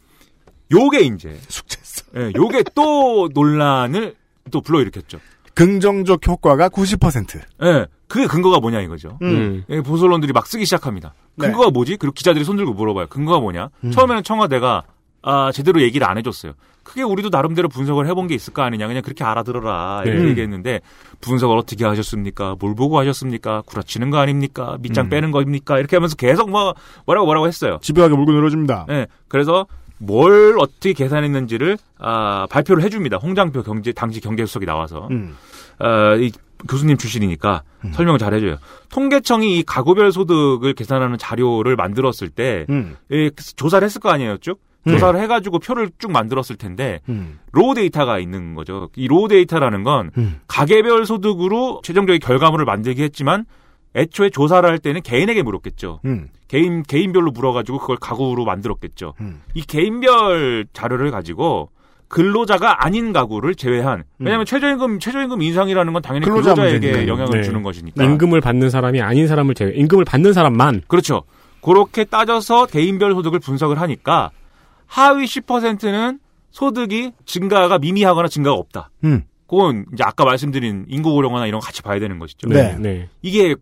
요게 이제
숙제했어.
예, 요게 또 논란을 또 불러일으켰죠.
긍정적 효과가 90%.
예, 그게 근거가 뭐냐 이거죠.
음.
예, 보수 언론들이 막 쓰기 시작합니다.
네.
근거가 뭐지? 그리고 기자들이 손들고 물어봐요. 근거가 뭐냐?
음.
처음에는 청와대가 아, 제대로 얘기를 안 해줬어요. 그게 우리도 나름대로 분석을 해본 게 있을 거 아니냐. 그냥 그렇게 알아들어라. 이렇게
네.
얘기했는데, 분석을 어떻게 하셨습니까? 뭘 보고 하셨습니까? 구라치는 거 아닙니까? 밑장
음.
빼는 겁니까? 이렇게 하면서 계속 뭐, 뭐라고 뭐라고 했어요.
집요하게 물고 늘어집니다.
예. 그래서 뭘 어떻게 계산했는지를 아, 발표를 해줍니다. 홍장표 경제 당시 경제수석이 나와서
음.
어, 이 교수님 출신이니까 설명을 잘 해줘요. 통계청이 이 가구별 소득을 계산하는 자료를 만들었을 때
음.
예, 조사를 했을 거 아니에요, 쭉?
음.
조사를 해가지고 표를 쭉 만들었을 텐데
음.
raw data가 있는 거죠. 이 raw data라는 건
음.
가계별 소득으로 최종적인 결과물을 만들게 했지만 애초에 조사를 할 때는 개인에게 물었겠죠.
음.
개인 개인별로 물어가지고 그걸 가구로 만들었겠죠.
음.
이 개인별 자료를 가지고 근로자가 아닌 가구를 제외한 왜냐하면 최저임금 최저임금 인상이라는 건 당연히
근로자
근로자에게. 영향을
네.
주는 것이니까
임금을 받는 사람이 아닌 사람을 제외, 임금을 받는 사람만.
그렇죠. 그렇게 따져서 개인별 소득을 분석을 하니까 하위 10%는 소득이 증가가 미미하거나 증가가 없다.
음.
그건 이제 아까 말씀드린 인구 고령화나 이런 거 같이 봐야 되는 것이죠.
네.
네.
이게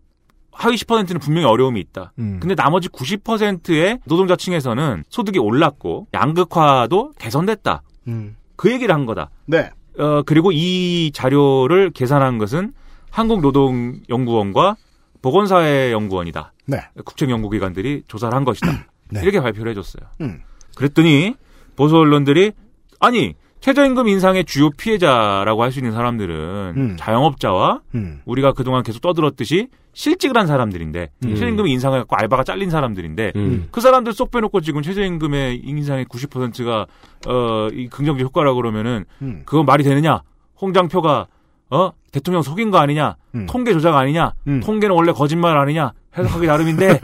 하위 10%는 분명히 어려움이 있다.
음.
근데 나머지 90%의 노동자층에서는 소득이 올랐고 양극화도 개선됐다.
음.
그 얘기를 한 거다.
네.
어, 그리고 이 자료를 계산한 것은 한국노동연구원과 보건사회연구원이다.
네.
국책연구기관들이 조사를 한 것이다.
네.
이렇게 발표를 해줬어요.
음.
그랬더니 보수 언론들이 아니 최저임금 인상의 주요 피해자라고 할 수 있는 사람들은
음.
자영업자와
음.
우리가 그동안 계속 떠들었듯이 실직을 한 사람들인데
음.
최저임금 인상을 갖고 알바가 잘린 사람들인데
음.
그 사람들 쏙 빼놓고 지금 최저임금의 인상의 90%가 어, 이 긍정적 효과라고 그러면은
음.
그건 말이 되느냐? 홍장표가 어 대통령 속인 거 아니냐?
음.
통계 조작 아니냐?
음.
통계는 원래 거짓말 아니냐? 해석하기 나름인데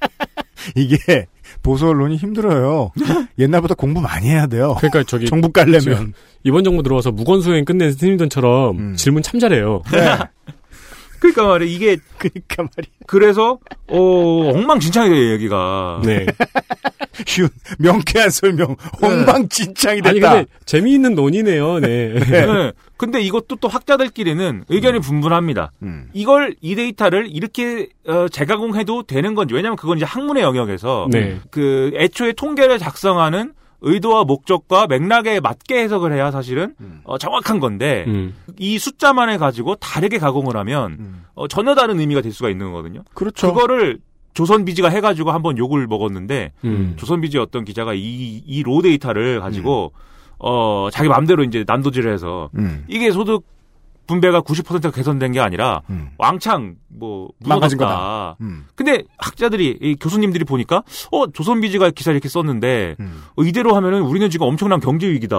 이게 보수 언론이 힘들어요. 옛날보다 공부 많이 해야 돼요.
그러니까 저기
정부 깔려면.
이번 정부 들어와서 무건수행 끝낸 스님들처럼
음.
질문 참 잘해요.
네.
그러니까 말이야 이게
그러니까 말이야.
그래서 어 엉망진창이 돼요 얘기가.
네.
쉬운 명쾌한 설명. 엉망진창이 됐다.
아니 근데 재미있는 논의네요. 네.
네. 근데 이것도 또 학자들끼리는 의견이 분분합니다.
음.
이걸 이 데이터를 이렇게 어, 재가공해도 되는 건지 왜냐하면 그건 이제 학문의 영역에서
네.
그 애초에 통계를 작성하는 의도와 목적과 맥락에 맞게 해석을 해야 사실은
음.
어, 정확한 건데
음.
이 숫자만을 가지고 다르게 가공을 하면
음.
어, 전혀 다른 의미가 될 수가 있는 거거든요.
그렇죠.
그거를 조선비지가 해가지고 한번 욕을 먹었는데
음.
조선비지 어떤 기자가 이 이 로 데이터를 가지고 어 자기 마음대로 이제 난도질을 해서
음.
이게 소득 분배가 90%가 개선된 게 아니라
음.
왕창 뭐
망가진
무너졌다.
음.
근데 학자들이 이 교수님들이 보니까 어 조선비지가 기사 이렇게 썼는데
음.
어, 이대로 하면은 우리는 지금 엄청난 경제 위기다.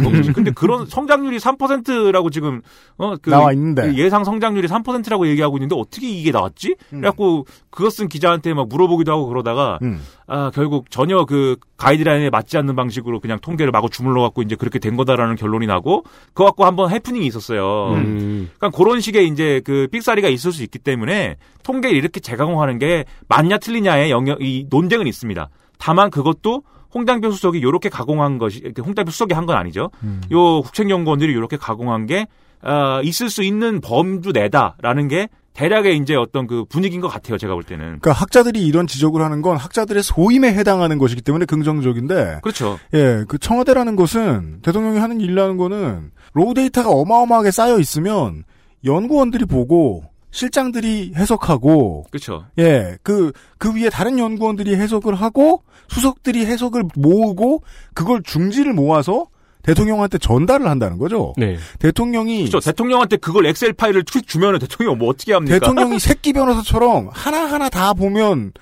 경제- 근데 그런 성장률이 3%라고 지금 어 그
나와 있는데.
예상 성장률이 3%라고 얘기하고 있는데 어떻게 이게 나왔지?
음.
그래갖고 그것 쓴 기자한테 막 물어보기도 하고 그러다가
음.
아 결국 전혀 그 가이드라인에 맞지 않는 방식으로 그냥 통계를 마구 주물러 갖고 이제 그렇게 된 거다라는 결론이 나고 그거 갖고 한번 해프닝이 있었어요.
음.
그러니까 그런 식의 이제 그 삑사리가 있을 수 있기 때문에 통계를 이렇게 재가공하는 게 맞냐 틀리냐의 영역 이 논쟁은 있습니다. 다만 그것도 홍장표 수석이 이렇게 가공한 것이 홍장표 수석이 한 건 아니죠.
음.
요 국책연구원들이 이렇게 가공한 게 아, 있을 수 있는 범주 내다라는 게 대략의 이제 어떤 그 분위기인 것 같아요. 제가 볼 때는
그러니까 학자들이 이런 지적을 하는 건 학자들의 소임에 해당하는 것이기 때문에 긍정적인데
그렇죠.
예, 그 청와대라는 것은 대통령이 하는 일이라는 거는 raw data가 어마어마하게 쌓여 있으면 연구원들이 보고 실장들이 해석하고
그렇죠.
예, 그, 그 위에 다른 연구원들이 해석을 하고, 수석들이 해석을 모으고, 그걸 중지를 모아서 대통령한테 전달을 한다는 거죠.
네.
대통령이,
그렇죠. 대통령한테 그걸 엑셀 파일을 툭 주면은 대통령이 뭐 어떻게 합니까?
대통령이 새끼 변호사처럼 하나하나 다 보면,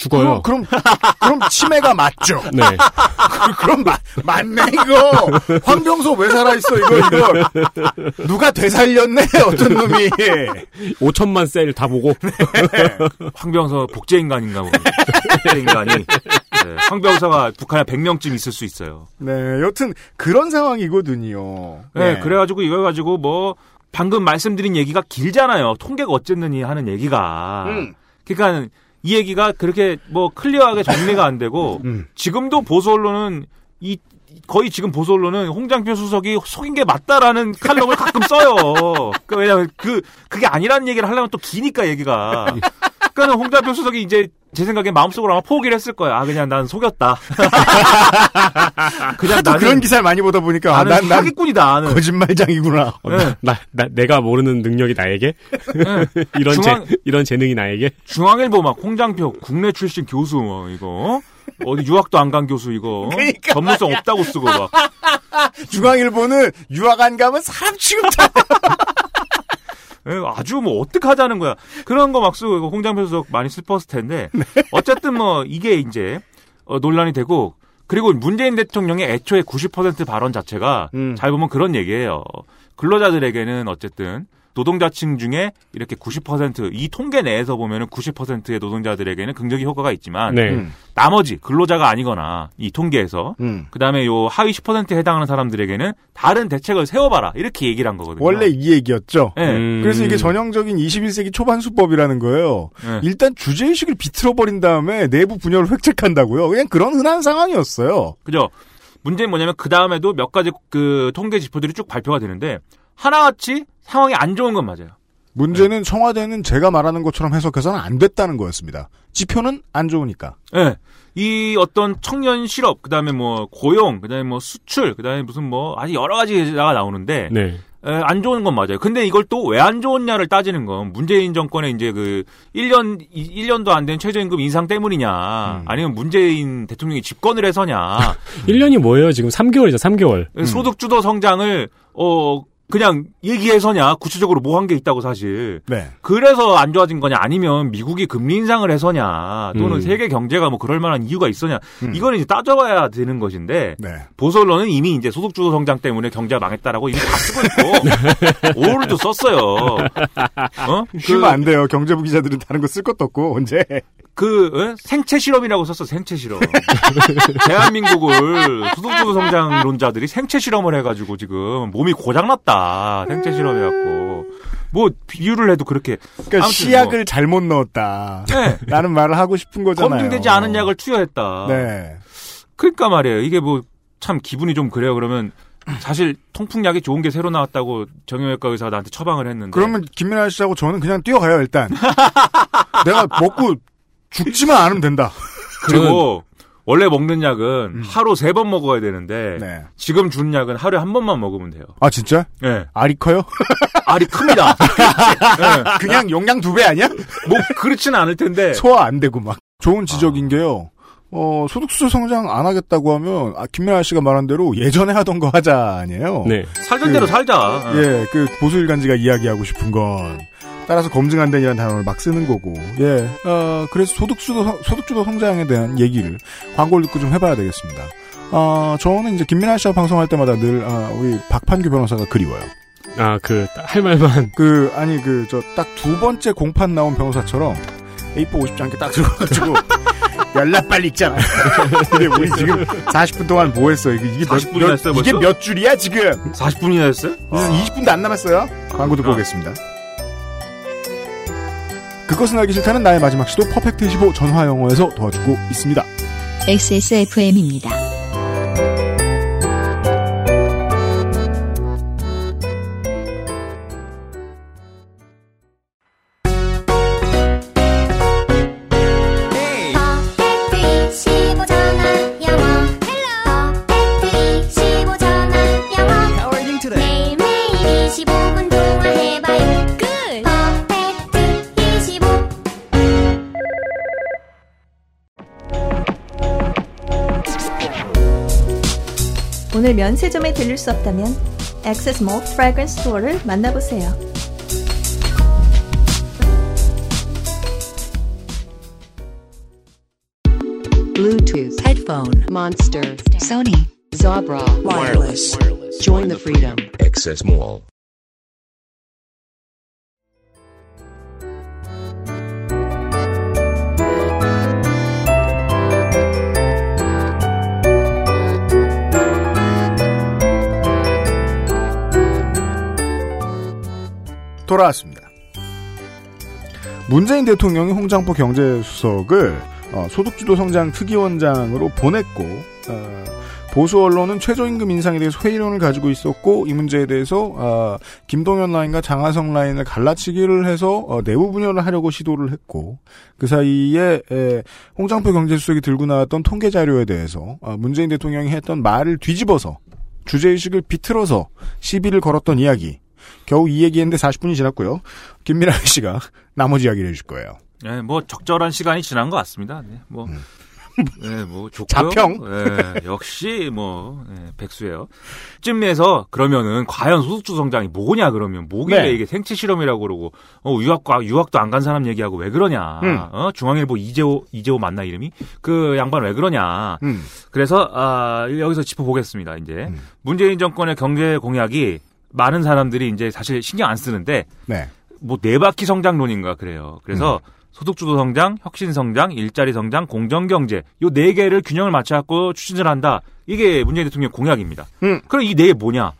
죽어요.
그럼, 그럼, 그럼 치매가 맞죠.
네.
그럼 맞, 맞네, 이거. 황병소 왜 살아 있어, 이거, 이거. 누가 되살렸네, 어떤 놈이.
5천만 셀 다 보고.
황병서 복제 인간인가 보네. 복제 인간이. 네, 황병서가 북한에 100명쯤 있을 수 있어요.
네, 여튼, 그런 상황이거든요.
네, 그래가지고 이걸 가지고 뭐 방금 말씀드린 얘기가 길잖아요. 통계가 어쨌느니 하는 얘기가.
음.
그러니까 이 얘기가 그렇게 뭐 클리어하게 정리가 안 되고
음.
지금도 보수 언론은 이 거의 지금 보수 언론은 홍장표 수석이 속인 게 맞다라는 칼럼을 가끔 써요. 그 왜냐면 그 그게 아니라는 얘기를 하려면 또 기니까 얘기가. 그러니까 홍장표 수석이 이제 제 생각에 마음속으로 아마 포기를 했을 거야. 아 그냥 난 속였다. 그냥
하도
나는
그런 기사를 많이 보다 보니까, 아,
나는
난, 난
사기꾼이다. 나는.
거짓말장이구나.
어, 나, 나, 나- 내가 모르는 능력이 나에게?
네.
이런
중앙-
재, 이런 재능이 나에게?
중앙일보 막 홍장표 국내 출신 교수 뭐 이거 어디 유학도 안 간 교수 이거
그러니까
전문성 없다고 쓰고 막
중앙일보는 유학 안 가면 사람 취급다.
예, 아주 뭐 어떡하자는 거야 그런 거 막 쓰고 홍장표 수석 많이 슬펐을 텐데
네.
어쨌든 뭐 이게 이제 어, 논란이 되고 그리고 문재인 대통령의 애초에 90% 발언 자체가
음.
잘 보면 그런 얘기예요 근로자들에게는 어쨌든 노동자층 중에 이렇게 90%이 통계 내에서 보면은 90%의 노동자들에게는 긍정적 효과가 있지만
네.
음.
나머지 근로자가 아니거나 이 통계에서
음.
그다음에 요 하위 10%에 해당하는 사람들에게는 다른 대책을 세워봐라 이렇게 얘기를 한 거거든요.
원래 이 얘기였죠.
예.
음.
그래서 이게 전형적인 21세기 초반 수법이라는 거예요.
예.
일단 주제 의식을 비틀어 버린 다음에 내부 분열을 획책한다고요. 그냥 그런 흔한 상황이었어요.
그죠? 문제는 뭐냐면 그 다음에도 몇 가지 그 통계 지표들이 쭉 발표가 되는데 하나같이 상황이 안 좋은 건 맞아요.
문제는 청와대는 제가 말하는 것처럼 해석해서는 안 됐다는 거였습니다. 지표는 안 좋으니까.
예. 이 어떤 청년 실업, 그 다음에 뭐 고용, 그 다음에 뭐 수출, 그 다음에 무슨 뭐 아주 여러 가지가 나오는데
네.
에, 안 좋은 건 맞아요. 근데 이걸 또 왜 안 좋았냐를 따지는 건 문재인 정권의 이제 그 1년, 1년도 안 된 최저임금 인상 때문이냐, 아니면 문재인 대통령이 집권을 해서냐,
1년이 뭐예요? 지금 3개월이죠, 3개월.
소득주도 성장을, 어, 그냥 얘기해서냐, 구체적으로 뭐 한 게 있다고 사실.
네.
그래서 안 좋아진 거냐, 아니면 미국이 금리 인상을 해서냐, 또는
음.
세계 경제가 뭐 그럴 만한 이유가 있었냐,
음.
이건 이제 따져봐야 되는 것인데,
네.
보수 언론은 이미 이제 소득 주도 성장 때문에 경제가 망했다라고 이미 다 쓰고 있고 오늘도 썼어요. 어?
쉬면 안 돼요. 경제부 기자들은 다른 거 쓸 것도 없고 언제.
그 어? 생체 실험이라고 썼어. 생체 실험. 대한민국을 소득주도 성장론자들이 생체 실험을 해가지고 지금 몸이 고장났다. 생체 실험해갖고 뭐 비유를 해도 그렇게
그러니까
아무튼
시약을 잘못 넣었다.
네.
라는 말을 하고 싶은 거잖아요.
검증되지 않은 약을 투여했다.
네.
그러니까 말이에요. 이게 뭐 참 기분이 좀 그래요. 그러면 사실 통풍약이 좋은 게 새로 나왔다고 정형외과 의사가 나한테 처방을 했는데
그러면 김민아 씨하고 저는 그냥 뛰어가요 일단. 내가 먹고 죽지만 않으면 된다.
그리고 원래 먹는 약은 하루 세 번 먹어야 되는데
네.
지금 주는 약은 하루에 한 번만 먹으면 돼요.
아 진짜?
예.
알이 커요?
알이 큽니다. 예.
그냥 용량 두 배 아니야?
뭐 그렇지는 않을 텐데
소화 안 되고 막. 좋은
아.
지적인 게요. 어, 소득수 성장 안 하겠다고 하면, 아, 김민아 씨가 말한 대로 예전에 하던 거 하자, 아니에요?
네.
살던 대로 살자.
예, 그 보수일간지가 이야기하고 싶은 건 따라서 검증 안 된이라는 단어를 막 쓰는 거고. 예. 어, 그래서 소득주도 성- 소득주도 성장에 대한 얘기를 광고를 듣고 좀 해봐야 되겠습니다. 어, 저는 이제 김민아 씨와 방송할 때마다 늘 아, 우리 박판규 변호사가 그리워요.
아, 그, 할 말만.
그 아니 그 저 딱 두 번째 공판 나온 변호사처럼 A4 50장 이렇게 딱 들어가지고 연락 빨리 읽잖아. 근데 우리 지금 40분 동안 뭐 했어? 이게 이게
40
몇, 몇-
했어요,
이게? 몇 줄이야 지금?
40분이나 했어요?
이제 20분도 안 남았어요. 광고 듣고
아.
오겠습니다. 그것은 알기 싫다는 나의 마지막 시도 퍼펙트 15 전화 영어에서 도와주고 있습니다.
XSFM입니다.
오늘 면세점에 들릴 수 없다면 액세스 몰 프래그런스 스토어를 만나보세요.
Bluetooth, headphone, Monster, Sony, Zabra, wireless. Join the freedom.
Access Mall.
돌아왔습니다. 문재인 대통령이 홍장포 경제수석을 어, 소득주도 성장 특위원장으로 보냈고 어, 보수 언론은 최저임금 인상에 대해서 회의론을 가지고 있었고 이 문제에 대해서 어, 김동연 라인과 장하성 라인을 갈라치기를 해서 어, 내부 분열을 하려고 시도를 했고 그 사이에 에, 홍장포 경제수석이 들고 나왔던 통계 자료에 대해서 어, 문재인 대통령이 했던 말을 뒤집어서 주제의식을 비틀어서 시비를 걸었던 이야기 겨우 이 얘기했는데 40분이 지났고요. 김민아 씨가 나머지 이야기를 해줄 거예요.
예, 뭐 적절한 시간이 지난 것 같습니다. 네, 뭐, 예, 뭐 좋고요.
자평.
예, 역시 뭐 예, 백수예요. 쯤에서 그러면은 과연 소득주 성장이 뭐냐 그러면 뭐길래
네.
이게 생체 실험이라고 그러고 어, 유학과 유학도 안 간 사람 얘기하고 왜 그러냐?
음.
어, 중앙일보 이재호 이재호 맞나 이름이? 그 양반 왜 그러냐?
음.
그래서 아, 여기서 짚어보겠습니다. 이제
음.
문재인 정권의 경제 공약이 많은 사람들이 이제 사실 신경 안 쓰는데
네.
뭐 네 바퀴 성장론인가 그래요. 그래서
음.
소득주도 성장, 혁신 성장, 일자리 성장, 공정 경제 요 네 개를 균형을 맞춰 갖고 추진을 한다. 이게 문재인 대통령 공약입니다.
음.
그럼 이 네 개 뭐냐?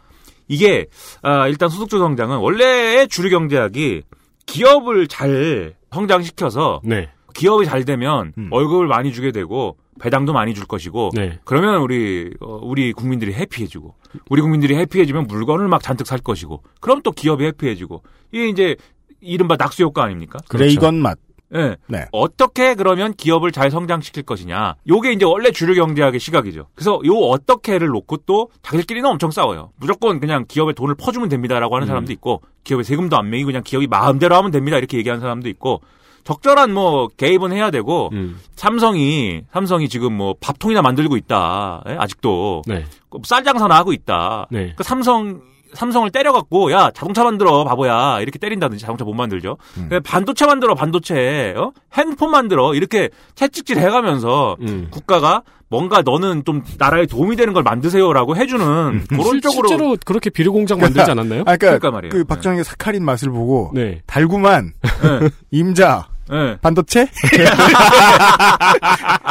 이게 아, 일단 소득주도 성장은 원래의 주류 경제학이 기업을 잘 성장시켜서
네.
기업이 잘 되면
음.
월급을 많이 주게 되고 배당도 많이 줄 것이고
네.
그러면 우리 어, 우리 국민들이 해피해지고 우리 국민들이 해피해지면 물건을 막 잔뜩 살 것이고 그럼 또 기업이 해피해지고 이게 이제 이른바 낙수 효과 아닙니까?
레이건 맛.
예.
네.
어떻게 그러면 기업을 잘 성장시킬 것이냐. 요게 이제 원래 주류 경제학의 시각이죠. 그래서 요 어떻게를 놓고 또 자기들끼리는 엄청 싸워요. 무조건 그냥 기업에 돈을 퍼주면 됩니다라고 하는 사람도 있고 기업에 세금도 안 매기고 그냥 기업이 마음대로 하면 됩니다 이렇게 얘기하는 사람도 있고 적절한 뭐 개입은 해야 되고
음.
삼성이 삼성이 지금 뭐 밥통이나 만들고 있다. 예? 아직도
네.
쌀 장사나 하고 있다.
네.
그 삼성 삼성을 때려갖고 야 자동차 만들어 바보야 이렇게 때린다든지 자동차 못 만들죠. 근데 반도체 만들어 반도체 어? 핸드폰 만들어 이렇게 채찍질 해가면서
음.
국가가 뭔가 너는 좀 나라에 도움이 되는 걸 만드세요라고 해주는 그런
실-
쪽으로
실제로 그렇게 비료 공장 만들지 않았나요?
아, 그러니까,
그러니까 말이에요.
그 박정희의 사카린 맛을 보고
네.
달구만
네.
임자
네.
반도체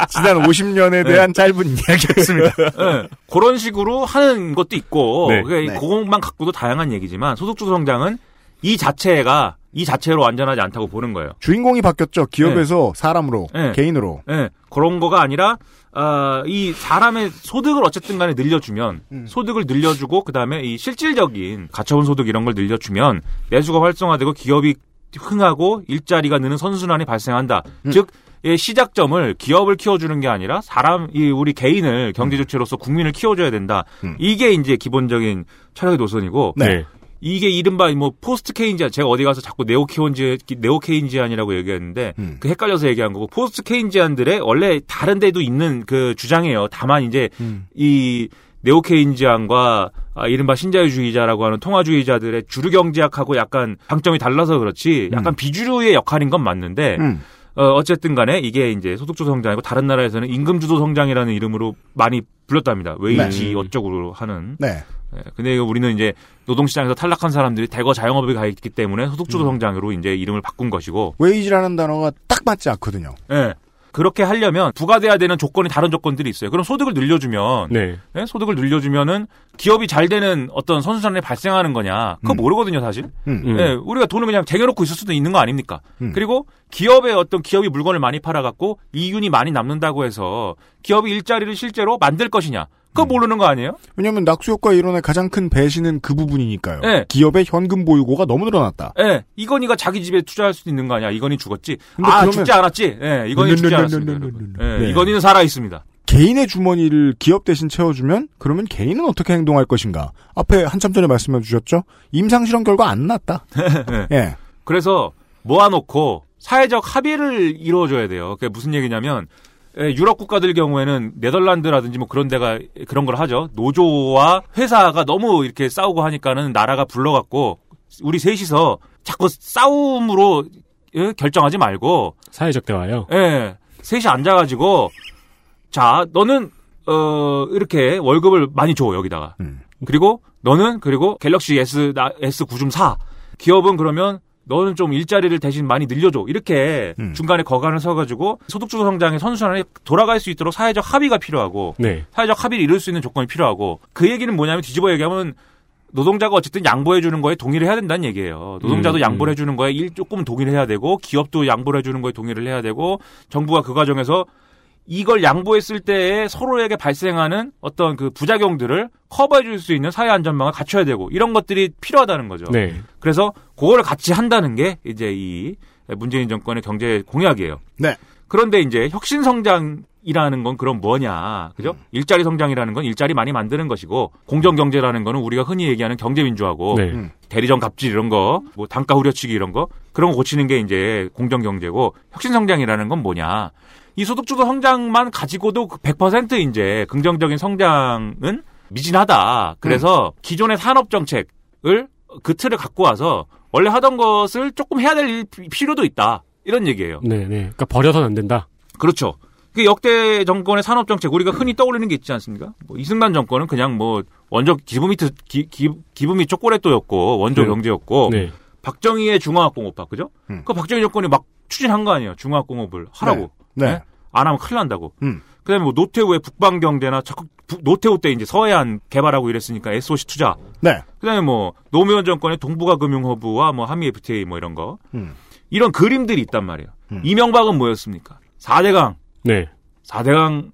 지난 50년에 대한 짧은 이야기였습니다.
예, 그런 식으로 하는 것도 있고
네.
그러니까
네.
그것만 갖고도 다양한 얘기지만 소득주도 성장은 이 자체가 이 자체로 완전하지 않다고 보는 거예요.
주인공이 바뀌었죠. 기업에서 사람으로
네.
개인으로.
예, 그런 거가 아니라 아, 이 사람의 소득을 어쨌든 간에 늘려주면
음.
소득을 늘려주고 그 다음에 이 실질적인 가처분 소득 이런 걸 늘려주면 내수가 활성화되고 기업이 흥하고 일자리가 느는 선순환이 발생한다.
음.
즉 예, 시작점을 기업을 키워주는 게 아니라 사람, 이 우리 개인을 경제 주체로서 국민을 키워줘야 된다.
음.
이게 이제 기본적인 철학의 노선이고
네.
이게 이른바 뭐 post Keynesian 제가 어디 가서 자꾸 neo Keynesi neo Keynesian이라고 얘기했는데
음.
그 헷갈려서 얘기한 거고 post Keynesian들의 원래 다른 데도 있는 그 주장이에요. 다만 이제
음.
이 neo Keynesian과 아, 이른바 신자유주의자라고 하는 통화주의자들의 주류 경제학하고 약간 방점이 달라서 그렇지 약간 비주류의 역할인 건 맞는데
음.
어, 어쨌든 간에 이게 이제 소득주도 성장이고 다른 나라에서는 임금주도 성장이라는 이름으로 많이 불렸답니다. 웨이지 어쩌고 하는.
네.
예, 근데 이거 우리는 이제 노동시장에서 탈락한 사람들이 대거 자영업에 가 있기 때문에 소득주도
음.
성장으로 이제 이름을 바꾼 것이고,
wage라는 단어가 딱 맞지 않거든요.
예. 그렇게 하려면 부과돼야 되는 조건이 다른 조건들이 있어요. 그럼 소득을 늘려주면,
네.
예? 소득을 늘려주면은 기업이 잘 되는 어떤 선순환이 발생하는 거냐? 그거
음.
모르거든요, 사실.
음.
음.
예, 우리가 돈을 그냥 쟁여놓고 있을 수도 있는 거 아닙니까?
음.
그리고 기업의 어떤 기업이 물건을 많이 팔아갖고 이윤이 많이 남는다고 해서 기업이 일자리를 실제로 만들 것이냐? 그거
음.
모르는 거 아니에요?
왜냐하면 낙수효과 이론의 가장 큰 배신은 그 부분이니까요.
네.
기업의 현금 보유고가 너무 늘어났다.
예, 이건희가 자기 집에 투자할 수도 있는 거 아니야? 이건희 죽었지? 아,
그러면-
죽지 않았지? 예, 이건희 죽지 않았습니다. 여러분. 예,
네.
이건희는 살아 있습니다.
개인의 주머니를 기업 대신 채워주면 그러면 개인은 어떻게 행동할 것인가? 앞에 한참 전에 말씀해 주셨죠? 임상실험 결과 안 났다. 예.
그래서 모아놓고 사회적 합의를 이루어줘야 돼요. 그게 무슨 얘기냐면 예, 유럽 국가들 경우에는 네덜란드라든지 뭐 그런 데가 그런 걸 하죠. 노조와 회사가 너무 이렇게 싸우고 하니까는 나라가 불러갖고 우리 셋이서 자꾸 싸움으로 예, 결정하지 말고
사회적 대화요.
예, 셋이 앉아가지고 자 너는 어 이렇게 월급을 많이 줘 여기다가
음.
그리고 너는 그리고 갤럭시 S 나 S9 좀 사. 기업은 그러면 너는 좀 일자리를 대신 많이 늘려줘. 이렇게
음.
중간에 거간을 서가지고 소득주도 성장의 선순환이 돌아갈 수 있도록 사회적 합의가 필요하고
네.
사회적 합의를 이룰 수 있는 조건이 필요하고 그 얘기는 뭐냐면 뒤집어 얘기하면 노동자가 어쨌든 양보해 주는 거에 동의를 해야 된다는 얘기예요. 노동자도
음,
양보를
음.
해 주는 거에 일 조금 동의를 해야 되고 기업도 양보를 해 주는 거에 동의를 해야 되고 정부가 그 과정에서 이걸 양보했을 때에 서로에게 발생하는 어떤 그 부작용들을 커버해 줄 수 있는 사회 안전망을 갖춰야 되고 이런 것들이 필요하다는 거죠.
네.
그래서 그거를 같이 한다는 게 이제 이 문재인 정권의 경제 공약이에요.
네.
그런데 이제 혁신 성장 이라는 건 그럼 뭐냐, 그죠? 일자리 성장이라는 건 일자리 많이 만드는 것이고 공정 경제라는 거는 우리가 흔히 얘기하는 경제 민주화고
네.
음.
대리점 갑질 이런 거, 뭐 단가 후려치기 이런 거 그런 거 고치는 게 이제 공정 경제고 혁신 성장이라는 건 뭐냐? 이 소득주도 성장만 가지고도 100% 이제 긍정적인 성장은 미진하다. 그래서 기존의 산업 정책을 그 틀을 갖고 와서 원래 하던 것을 조금 해야 될 필요도 있다. 이런 얘기예요.
네, 네. 그러니까 버려서는 안 된다.
그렇죠. 그 역대 정권의 산업 정책 우리가 흔히 떠올리는 게 있지 않습니까? 뭐 이승만 정권은 그냥 뭐 원조 기부 밑 기, 기, 기부 밑 초콜릿도였고 원조
네.
경제였고
네.
박정희의 중화학공업화 그죠?
음.
그 박정희 정권이 막 추진한 거 아니에요? 중화학공업을 하라고.
네.
네? 안 하면 큰일 난다고.
음.
그다음에 뭐 노태우의 북방 경제나 자꾸 부- 노태우 때 이제 서해안 개발하고 이랬으니까 SOC 투자.
네.
그다음에 뭐 노무현 정권의 동북아 금융 허브와 뭐 한미 FTA 뭐 이런 거.
음.
이런 그림들이 있단 말이에요.
음.
이명박은 뭐였습니까? 4대강.
네.
4대강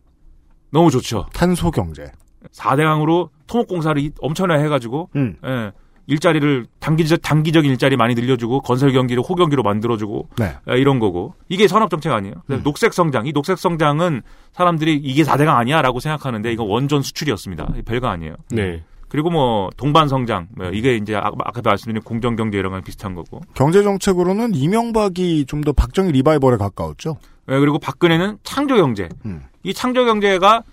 너무 좋죠.
탄소 경제.
4대강으로 토목공사를 이- 엄청나게 해가지고
음.
예, 일자리를 단기적 단기적인 일자리 많이 늘려주고 건설 경기를 호경기로 만들어주고
네.
에, 이런 거고 이게 산업 정책 아니에요. 그다음에 녹색 성장 이 녹색 성장은 사람들이 이게 4대강 아니야라고 생각하는데 이거 원전 수출이었습니다. 별거 아니에요.
네.
그리고 뭐 동반 성장 뭐 이게 이제 아- 아까도 말씀드린 공정 경제 이런 거랑 비슷한 거고.
경제 정책으로는 이명박이 좀 더 박정희 리바이벌에 가까웠죠.
예, 그리고 박근혜는 창조 경제.
음.
이 창조 경제가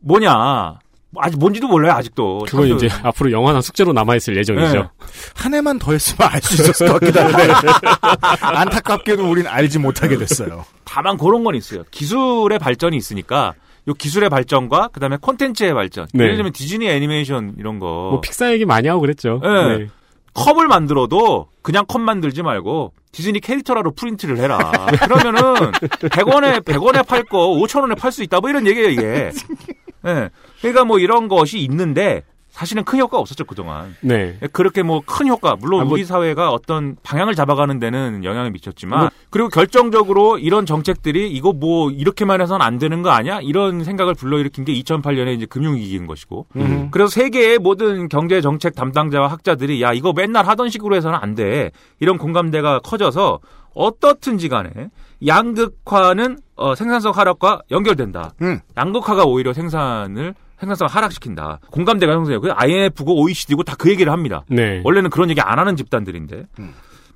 뭐냐? 아직 뭔지도 몰라요 아직도.
그건 이제 앞으로 영화나 숙제로 남아있을 예정이죠.
네.
한 해만 더 했으면 알 수 있었을 것 같기도 한데 안타깝게도 우린 알지 못하게 됐어요.
다만 그런 건 있어요. 기술의 발전이 있으니까 요 기술의 발전과 그다음에 콘텐츠의 발전.
네.
예를 들면 디즈니 애니메이션 이런 거
뭐 픽사 얘기 많이 하고 그랬죠.
네.
네.
컵을 만들어도 그냥 컵 만들지 말고 디즈니 캐릭터라로 프린트를 해라. 그러면은 100원에 100원에 팔 거 5,000원에 팔 수 있다. 뭐 이런 얘기예요, 이게. 예. 그러니까 뭐 이런 것이 있는데 사실은 큰 효과가 없었죠, 그동안.
네.
그렇게 뭐 큰 효과, 물론
아, 뭐-
우리 사회가 어떤 방향을 잡아가는 데는 영향을 미쳤지만,
뭐-
그리고 결정적으로 이런 정책들이 이거 뭐 이렇게만 해서는 안 되는 거 아니야? 이런 생각을 불러일으킨 게 2008년에 이제 금융위기인 것이고,
음.
그래서 세계의 모든 경제 정책 담당자와 학자들이 야 이거 맨날 하던 식으로 해서는 안 돼. 이런 공감대가 커져서 어떻든지 간에 양극화는 어, 생산성 하락과 연결된다.
음.
양극화가 오히려 생산을 생산성을 하락시킨다. 공감대가 형성해요. 그 IMF고 OECD고 다 그 얘기를 합니다.
네.
원래는 그런 얘기 안 하는 집단들인데.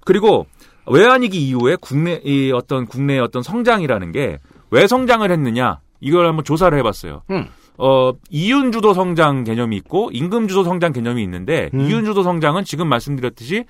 그리고 외환위기 이후에 국내 이 어떤 국내의 어떤 성장이라는 게 왜 성장을 했느냐 이걸 한번 조사를 해봤어요.
음.
어 이윤 주도 성장 개념이 있고 임금 주도 성장 개념이 있는데
음.
이윤 주도 성장은 지금 말씀드렸듯이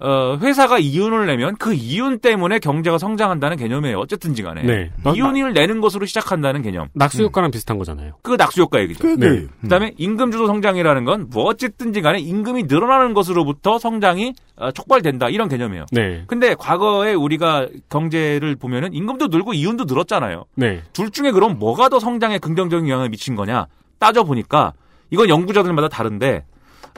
어 회사가 이윤을 내면 그 이윤 때문에 경제가 성장한다는 개념이에요. 어쨌든지 간에
네.
이윤을 내는 것으로 시작한다는 개념.
낙수 효과랑 비슷한 거잖아요.
그 낙수 효과 얘기죠.
그,
네.
그,
그다음에 임금 주도 성장이라는 건 뭐 어쨌든지 간에 임금이 늘어나는 것으로부터 성장이 어, 촉발된다 이런 개념이에요.
네.
근데 과거에 우리가 경제를 보면은 임금도 늘고 이윤도 늘었잖아요.
네.
둘 중에 그럼 뭐가 더 성장에 긍정적인 영향을 미친 거냐 따져 보니까 이건 연구자들마다 다른데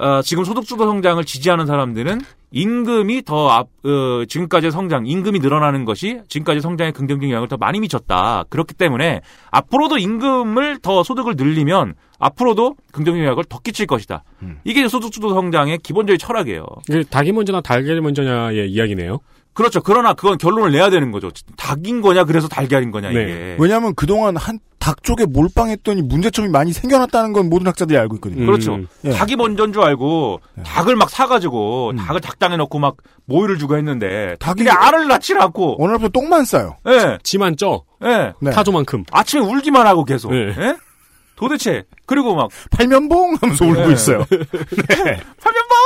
어, 지금 소득주도 성장을 지지하는 사람들은 임금이 더 앞, 어, 지금까지의 성장, 임금이 늘어나는 것이 지금까지 성장에 긍정적인 영향을 더 많이 미쳤다. 그렇기 때문에 앞으로도 임금을 더 소득을 늘리면 앞으로도 긍정적인 영향을 더 끼칠 것이다. 이게 소득주도 성장의 기본적인 철학이에요.
이게 닭이 먼저나 달걀이 먼저냐의 이야기네요.
그렇죠. 그러나 그건 결론을 내야 되는 거죠. 닭인 거냐, 그래서 달걀인 거냐,
네.
이게.
왜냐하면 그동안 한 닭 쪽에 몰빵했더니 문제점이 많이 생겨났다는 건 모든 학자들이 알고 있거든요.
그렇죠.
음.
예.
닭이 먼저인 줄 알고 닭을 막 사가지고
음.
닭을 닭장에 넣고 막 모유를 주고 했는데
닭이-
알을 낳질 않고
어느 날부터 똥만 싸요.
예,
지만 쪄.
예.
네.
타조만큼.
아침에 울기만 하고 계속
네.
예? 도대체 그리고 막
팔면봉 하면서 울고
네.
있어요.
파면방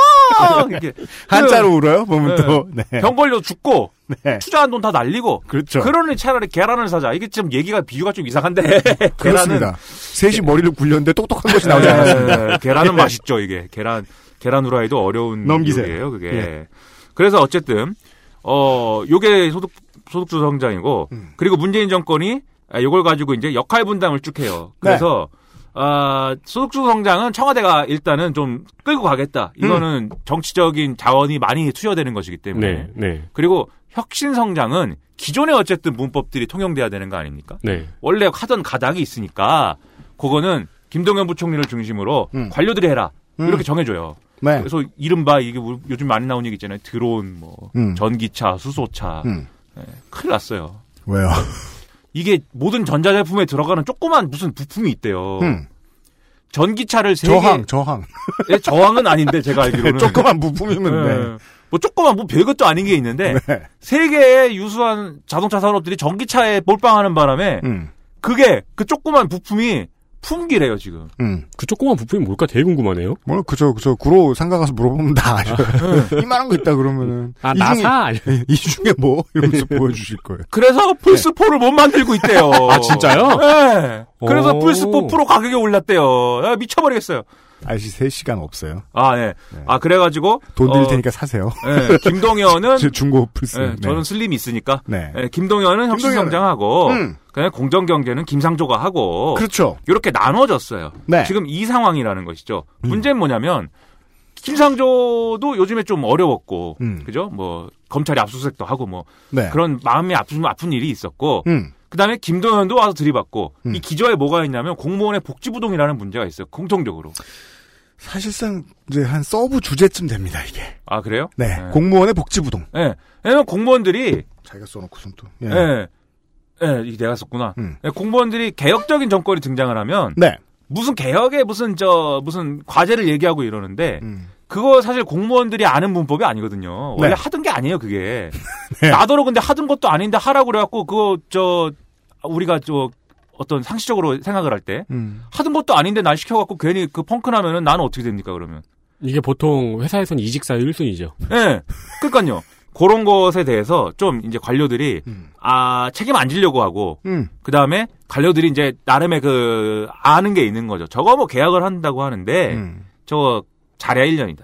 이렇게
한자로 울어요. 보면
네.
또. 네.
병 걸려 죽고
네.
투자한 돈 다 날리고
그렇죠.
그러니 차라리 계란을 사자 이게 좀 얘기가 비유가 좀 이상한데 계란은.
셋이 머리를 굴렸는데 똑똑한 것이 나오지 않았습니다.
네, 계란은 맛있죠 이게 계란 계란 후라이도 어려운
넘기세요.
그게.
예.
그래서 어쨌든 어 요게 소득 소득주 성장이고
음.
그리고 문재인 정권이 아, 요걸 가지고 이제 역할 분담을 쭉 해요.
네.
그래서 아 소득주 성장은 청와대가 일단은 좀 끌고 가겠다. 이거는 정치적인 자원이 많이 투여되는 것이기 때문에
네. 네.
그리고 혁신 성장은 기존의 어쨌든 문법들이 통용돼야 되는 거 아닙니까?
네.
원래 하던 가닥이 있으니까 그거는 김동연 부총리를 중심으로
음.
관료들이 해라
음.
이렇게 정해줘요.
네.
그래서 이른바 이게 뭐 요즘 많이 나오는 얘기 있잖아요. 드론, 뭐
음.
전기차, 수소차,
음.
큰일 났어요.
왜요?
이게 모든 전자제품에 들어가는 조그만 무슨 부품이 있대요.
음.
전기차를 세
저항,
개,
저항.
예, 저항은 아닌데 제가 알기로는
조그만 부품이면 네.
예. 뭐 조그만 뭐 별것도 아닌 게 있는데
네.
세계의 유수한 자동차 산업들이 전기차에 몰빵하는 바람에
음.
그게 그 조그만 부품이 품귀래요 지금.
음.
그 조그만 부품이 뭘까 되게 궁금하네요.
뭐, 그저, 그저, 구로 상가 가서 물어보면 다 아셔. 이만한 거 있다 그러면은.
아,
이
나사?
중에, 이 중에 뭐? 이러면서 보여주실 거예요.
그래서 플스 4를 못 만들고 있대요.
아, 진짜요?
네. 그래서
오.
플스 4 프로 가격이 올랐대요. 야, 미쳐버리겠어요.
아저씨 3시간 없어요.
아, 네.
네.
아, 그래가지고.
돈 드릴
어,
테니까 사세요.
네, 김동연은.
제 중고 플스.
네, 저는 슬림이 있으니까.
네.
네, 김동연은 혁신
김동연은.
성장하고.
음.
그냥 공정경제는 김상조가 하고.
그렇죠.
이렇게 나눠졌어요.
네.
지금 이 상황이라는 것이죠.
음.
문제는 뭐냐면 김상조도 요즘에 좀 어려웠고,
음.
그죠? 뭐 검찰이 압수수색도 하고 뭐
네.
그런 마음이 아픈 아픈 일이 있었고,
음.
그다음에 김동연도 와서 들이받고
음.
이 기저에 뭐가 있냐면 공무원의 복지부동이라는 문제가 있어요. 공통적으로.
사실상 이제 한 sub 주제쯤 됩니다 이게.
아 그래요?
네, 공무원의 복지부동.
예. 왜냐면 공무원들이
자기가 써놓고 손 또.
예.
예.
예, 이게 내가 썼구나.
음.
예, 공무원들이 개혁적인 정권이 등장을 하면
네.
무슨 개혁에 무슨 저 무슨 과제를 얘기하고 이러는데
음.
그거 사실 공무원들이 아는 문법이 아니거든요. 원래
네.
하던 게 아니에요, 그게.
네.
나더러 근데 하던 것도 아닌데 하라고 그래갖고 그거 저 우리가 저 어떤 상식적으로 생각을 할때
음.
하던 것도 아닌데 날 시켜갖고 괜히 그 펑크 나면은 나는 어떻게 됩니까 그러면?
이게 보통 회사에서는 이직사유 1순위죠.
예. 그러니까요. 그런 것에 대해서 좀 이제 관료들이
음.
아 책임 안 지려고 하고
음.
그 다음에 관료들이 이제 나름의 그 아는 게 있는 거죠. 저거 뭐 계약을 한다고 하는데
음.
저거 잘해야 1년이다.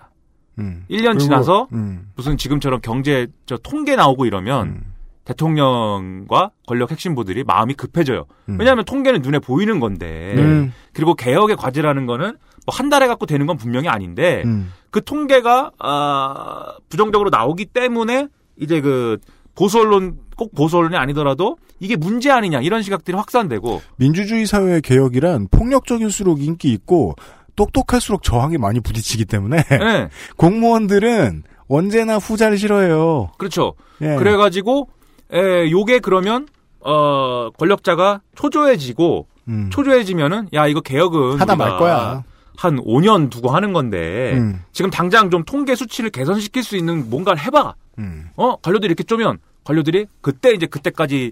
음.
1년
그리고,
지나서
음.
무슨 지금처럼 경제 저 통계 나오고 이러면
음.
대통령과 권력 핵심부들이 마음이 급해져요.
음.
왜냐하면 통계는 눈에 보이는 건데
음.
그리고 개혁의 과제라는 거는 뭐 한 달에 갖고 되는 건 분명히 아닌데
음.
그 통계가 아, 부정적으로 나오기 때문에 이제 그 보수 언론 꼭 보수 언론이 아니더라도 이게 문제 아니냐 이런 시각들이 확산되고
민주주의 사회의 개혁이란 폭력적일수록 인기 있고 똑똑할수록 저항이 많이 부딪히기 때문에
예,
공무원들은 언제나 후자를 싫어해요.
그렇죠.
예.
그래가지고 에, 요게 그러면 어 권력자가 초조해지고
음.
초조해지면은 야 이거 개혁은
하다 말 거야.
한 5년 두고 하는 건데
음.
지금 당장 좀 통계 수치를 개선시킬 수 있는 뭔가를 해봐.
음.
어 관료들이 이렇게 쪼면 관료들이 그때 이제 그때까지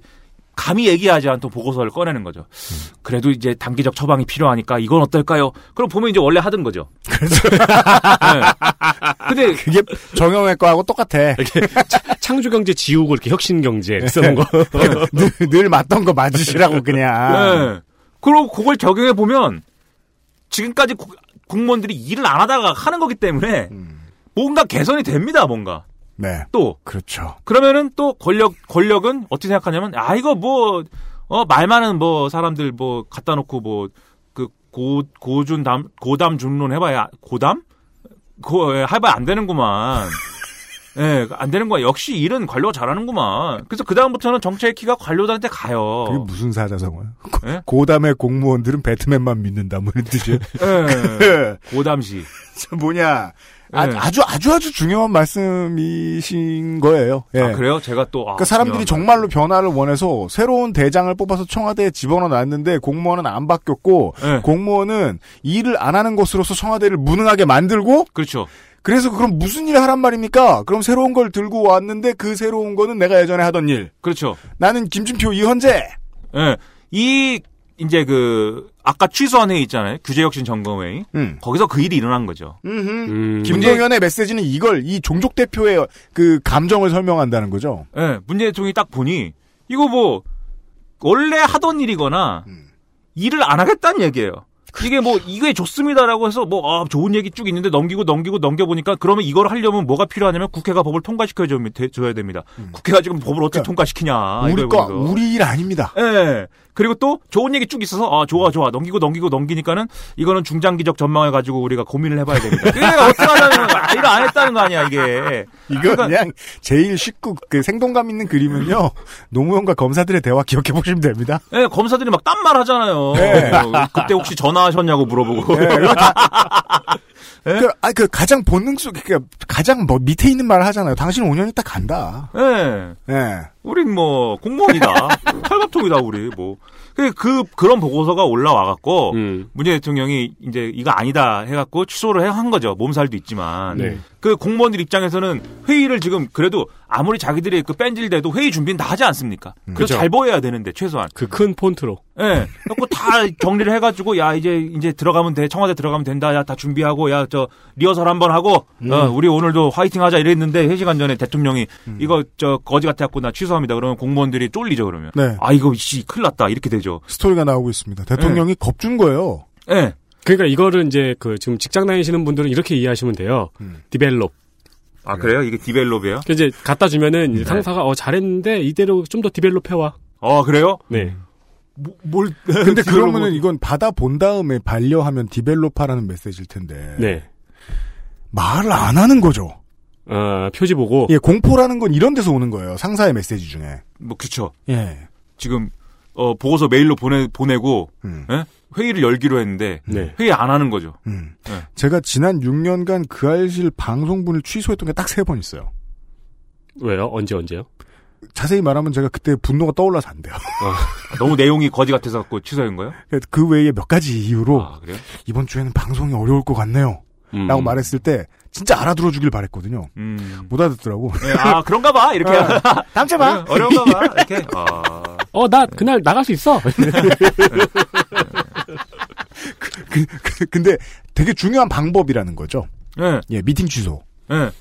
감히 얘기하지 않던 보고서를 꺼내는 거죠. 그래도 이제 단기적 처방이 필요하니까 이건 어떨까요? 그럼 보면 이제 원래 하던 거죠. 네. 근데
그게 정형외과하고 똑같아.
창조경제 지우고 이렇게 혁신경제 쓰는 거.
늘, 늘 맞던 거 맞으시라고 그냥.
네. 그리고 그걸 적용해 보면 지금까지 국- 공무원들이 일을 안 하다가 하는 거기 때문에
음.
뭔가 개선이 됩니다. 뭔가
네.
또
그렇죠.
그러면은 또 권력 권력은 어떻게 생각하냐면 아 이거 뭐 어말 많은 뭐 사람들 뭐 갖다 놓고 뭐 그 고 고준 담 고담 준론 해봐야 고담 고 예, 해봐야 안 되는구만. 예, 안 되는 거야. 역시 일은 관료가 잘하는구만. 그래서 그 다음부터는 정책의 키가 관료들한테 가요.
그게 무슨 사자성어야?
예?
고담의 공무원들은 배트맨만 믿는다. 뭐 이런 뜻이에요.
예. 고담시.
저 뭐냐. 아,
네.
아주 아주 아주 중요한 말씀이신 거예요. 예.
아 그래요? 제가 또 아,
그러니까 사람들이 정말로 변화를 원해서 새로운 대장을 뽑아서 청와대에 집어넣어 놨는데 공무원은 안 바뀌었고
네.
공무원은 일을 안 하는 것으로서 청와대를 무능하게 만들고
그렇죠.
그래서 그럼 무슨 일을 하란 말입니까? 그럼 새로운 걸 들고 왔는데 그 새로운 거는 내가 예전에 하던 일.
그렇죠.
나는 김진표 이현재.
예. 이 이제 그 아까 취소한 회의 있잖아요. 규제혁신 점검회의.
음.
거기서 그 일이 일어난 거죠.
음, 김동연의 메시지는 이걸 이 종족 대표의 그 감정을 설명한다는 거죠.
예. 문재인 대통령이 딱 보니 이거 뭐 원래 하던 일이거나
음.
일을 안 하겠다는 얘기예요. 이게 뭐 이게 좋습니다라고 해서 뭐 아, 좋은 얘기 쭉 있는데 넘기고 넘기고 넘겨 보니까 그러면 이걸 하려면 뭐가 필요하냐면 국회가 법을 통과시켜 줘야 됩니다. 국회가 지금 법을 어떻게
음. 그러니까
통과시키냐.
우리
거 이거.
우리 일 아닙니다.
예. 그리고 또 좋은 얘기 쭉 있어서 아 좋아 좋아 넘기고 넘기고 넘기니까는 이거는 중장기적 전망을 가지고 우리가 고민을 해봐야 됩니다. 그게 어떻게 하냐면 아, 일을 안 했다 는 거 아니야 이게.
이거
그러니까-
그냥 제일 쉽고 그 생동감 있는 그림은요. 노무현과 검사들의 대화 기억해 보시면 됩니다.
예, 검사들이 막 딴 말 하잖아요.
네.
어, 그때 혹시 전화하셨냐고 물어보고.
예, 이거 다- 그, 아, 그 가장 본능 속, 그 가장 뭐 밑에 있는 말을 하잖아요. 당신 5년 있다 간다.
예.
예.
우린 뭐 공무원이다. 팔갑통이다 우리 뭐. 그, 그 그런 보고서가 올라와 갖고
음.
문재인 대통령이 이제 이거 아니다 해 갖고 취소를 해- 한 거죠. 몸살도 있지만.
네.
그 공무원들 입장에서는 회의를 지금 그래도 아무리 자기들이 그 뺀질대도 회의 준비는 다 하지 않습니까? 그래서
그죠.
잘 보여야 되는데 최소한.
그 큰 폰트로.
예. 그래고 다 정리를 해가지고 야 이제 이제 들어가면 돼 청와대 들어가면 된다 야 다 준비하고 야 저 리허설 한번 하고 어, 우리 오늘도 화이팅하자 이랬는데 3 시간 전에 대통령이 이거 저 거지 같아갖고 나 취소합니다 그러면 공무원들이 쫄리죠 그러면
네.
아 이거 씨 큰일 났다 이렇게 되죠
스토리가 나오고 있습니다. 대통령이 겁준 거예요.
예
그러니까 이거를 이제 그 지금 직장 다니시는 분들은 이렇게 이해하시면 돼요.
음.
develop.
아 그래요 이게 develop이에요
그 이제 갖다 주면은 이제 상사가 어 잘했는데 이대로 좀 더 develop 해와.
어 그래요
네.
뭐, 뭘
근데 그러면은 이건 받아 본 다음에 반려하면 develop하라는 메시지일 텐데.
네.
말을 안 하는 거죠.
어, 표지 보고
예, 공포라는 건 이런 데서 오는 거예요. 상사의 메시지 중에.
뭐 그쵸
예.
지금 어 보고서 메일로 보내 보내고
음.
예? 회의를 열기로 했는데
네.
회의 안 하는 거죠.
음.
네.
제가 지난 6년간 그 알실 방송분을 취소했던 게 딱 세 번 있어요.
왜요? 언제 언제요?
자세히 말하면 제가 그때 분노가 떠올라서 안 돼요.
너무 내용이 거지 같아서 갖고 취소한 거예요?
그 외에 몇 가지 이유로
아, 그래요?
이번 주에는 방송이 어려울 것 같네요.
음.
라고 말했을 때 진짜 알아들어 주길 바랬거든요.
음.
못 알아듣더라고.
네, 아, 그런가 봐. 이렇게.
다음 주에 봐.
어려운가 봐. 이렇게. 아.
어, 나 그날 나갈 수 있어.
그, 그, 근데 되게 중요한 방법이라는 거죠.
네.
예, 미팅 취소.
예.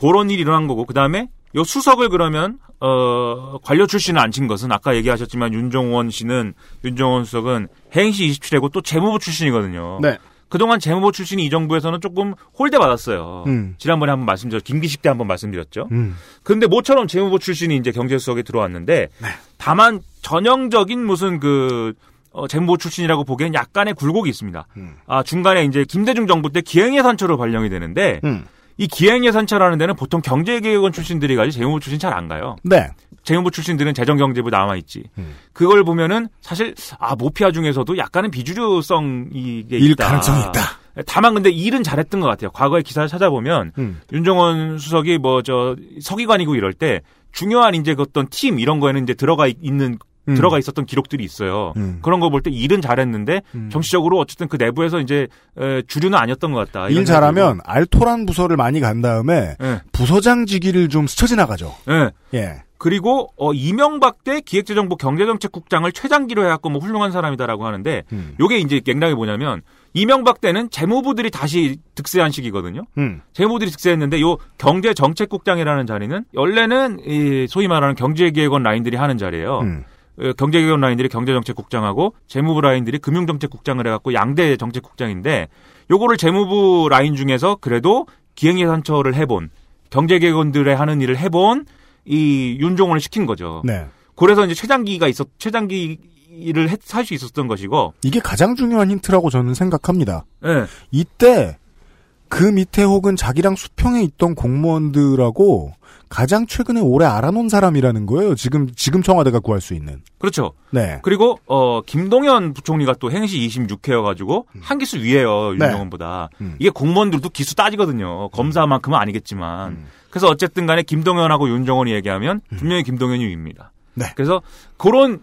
그런 일이 일어난 거고, 그 다음에, 요 수석을 그러면, 어, 관료 출신을 앉힌 것은 아까 얘기하셨지만 윤종원 씨는, 윤종원 수석은 행시 27회고 또 재무부 출신이거든요.
네.
그동안 재무부 출신이 이 정부에서는 조금 홀대 받았어요.
음.
지난번에 한번 말씀드렸죠. 김기식 때 한번 말씀드렸죠.
음.
근데 모처럼 재무부 출신이 이제 경제수석에 들어왔는데
네.
다만 전형적인 무슨 그 어, 재무부 출신이라고 보기엔 약간의 굴곡이 있습니다.
음.
아 중간에 이제 김대중 정부 때 기행예산처로 발령이 되는데
음.
이 기행예산처라는 데는 보통 경제개혁원 출신들이 가지 재무부 출신 잘 안 가요.
네.
재무부 출신들은 재정경제부 남아 있지.
음.
그걸 보면은 사실 아 모피아 중에서도 약간은 비주류성이
게일
있다.
가능성이 있다.
다만 근데 일은 잘했던 것 같아요. 과거의 기사를 찾아보면
음.
윤정원 수석이 뭐 저 서기관이고 이럴 때 중요한 이제 그 어떤 팀 이런 거에는 이제 들어가 있- 있는
음.
들어가 있었던 기록들이 있어요.
음.
그런 거 볼 때 일은 잘했는데
음.
정치적으로 어쨌든 그 내부에서 이제 에, 주류는 아니었던 것 같다.
일 잘하면 알토란 부서를 많이 간 다음에
생각이 들고. 예.
부서장 직위를 좀 스쳐 지나가죠.
예.
예.
그리고 어 이명박 때 기획재정부 경제정책국장을 최장기로 해갖고 뭐 훌륭한 사람이다라고 하는데
음.
요게 이제 맥락이 뭐냐면 이명박 때는 재무부들이 다시 득세한 시기거든요.
음.
재무들이 득세했는데 요 경제정책국장이라는 자리는 원래는 이 소위 말하는 경제개혁원 라인들이 하는 자리예요.
음.
어, 경제개혁원 라인들이 경제정책국장하고 재무부 라인들이 금융정책국장을 해갖고 양대 정책국장인데 요거를 재무부 라인 중에서 그래도 기행예산처를 해본 경제개혁원들의 하는 일을 해본 이 윤종원을 시킨 거죠.
네.
그래서 이제 최장기가 있었 최장기를 할수 있었던 것이고,
이게 가장 중요한 힌트라고 저는 생각합니다.
예,
이때 그 밑에 혹은 자기랑 수평에 있던 공무원들하고 가장 최근에 오래 알아놓은 사람이라는 거예요. 지금 지금 청와대가 구할 수 있는.
그렇죠.
네.
그리고 어 김동연 부총리가 또 행시 26회여 가지고 한 기수 위에요
네.
윤정원보다.
음.
이게 공무원들도 기수 따지거든요. 검사만큼은 아니겠지만. 그래서 어쨌든 간에 김동연하고 윤정원이 얘기하면 분명히 김동연이 위입니다.
네.
그래서 그런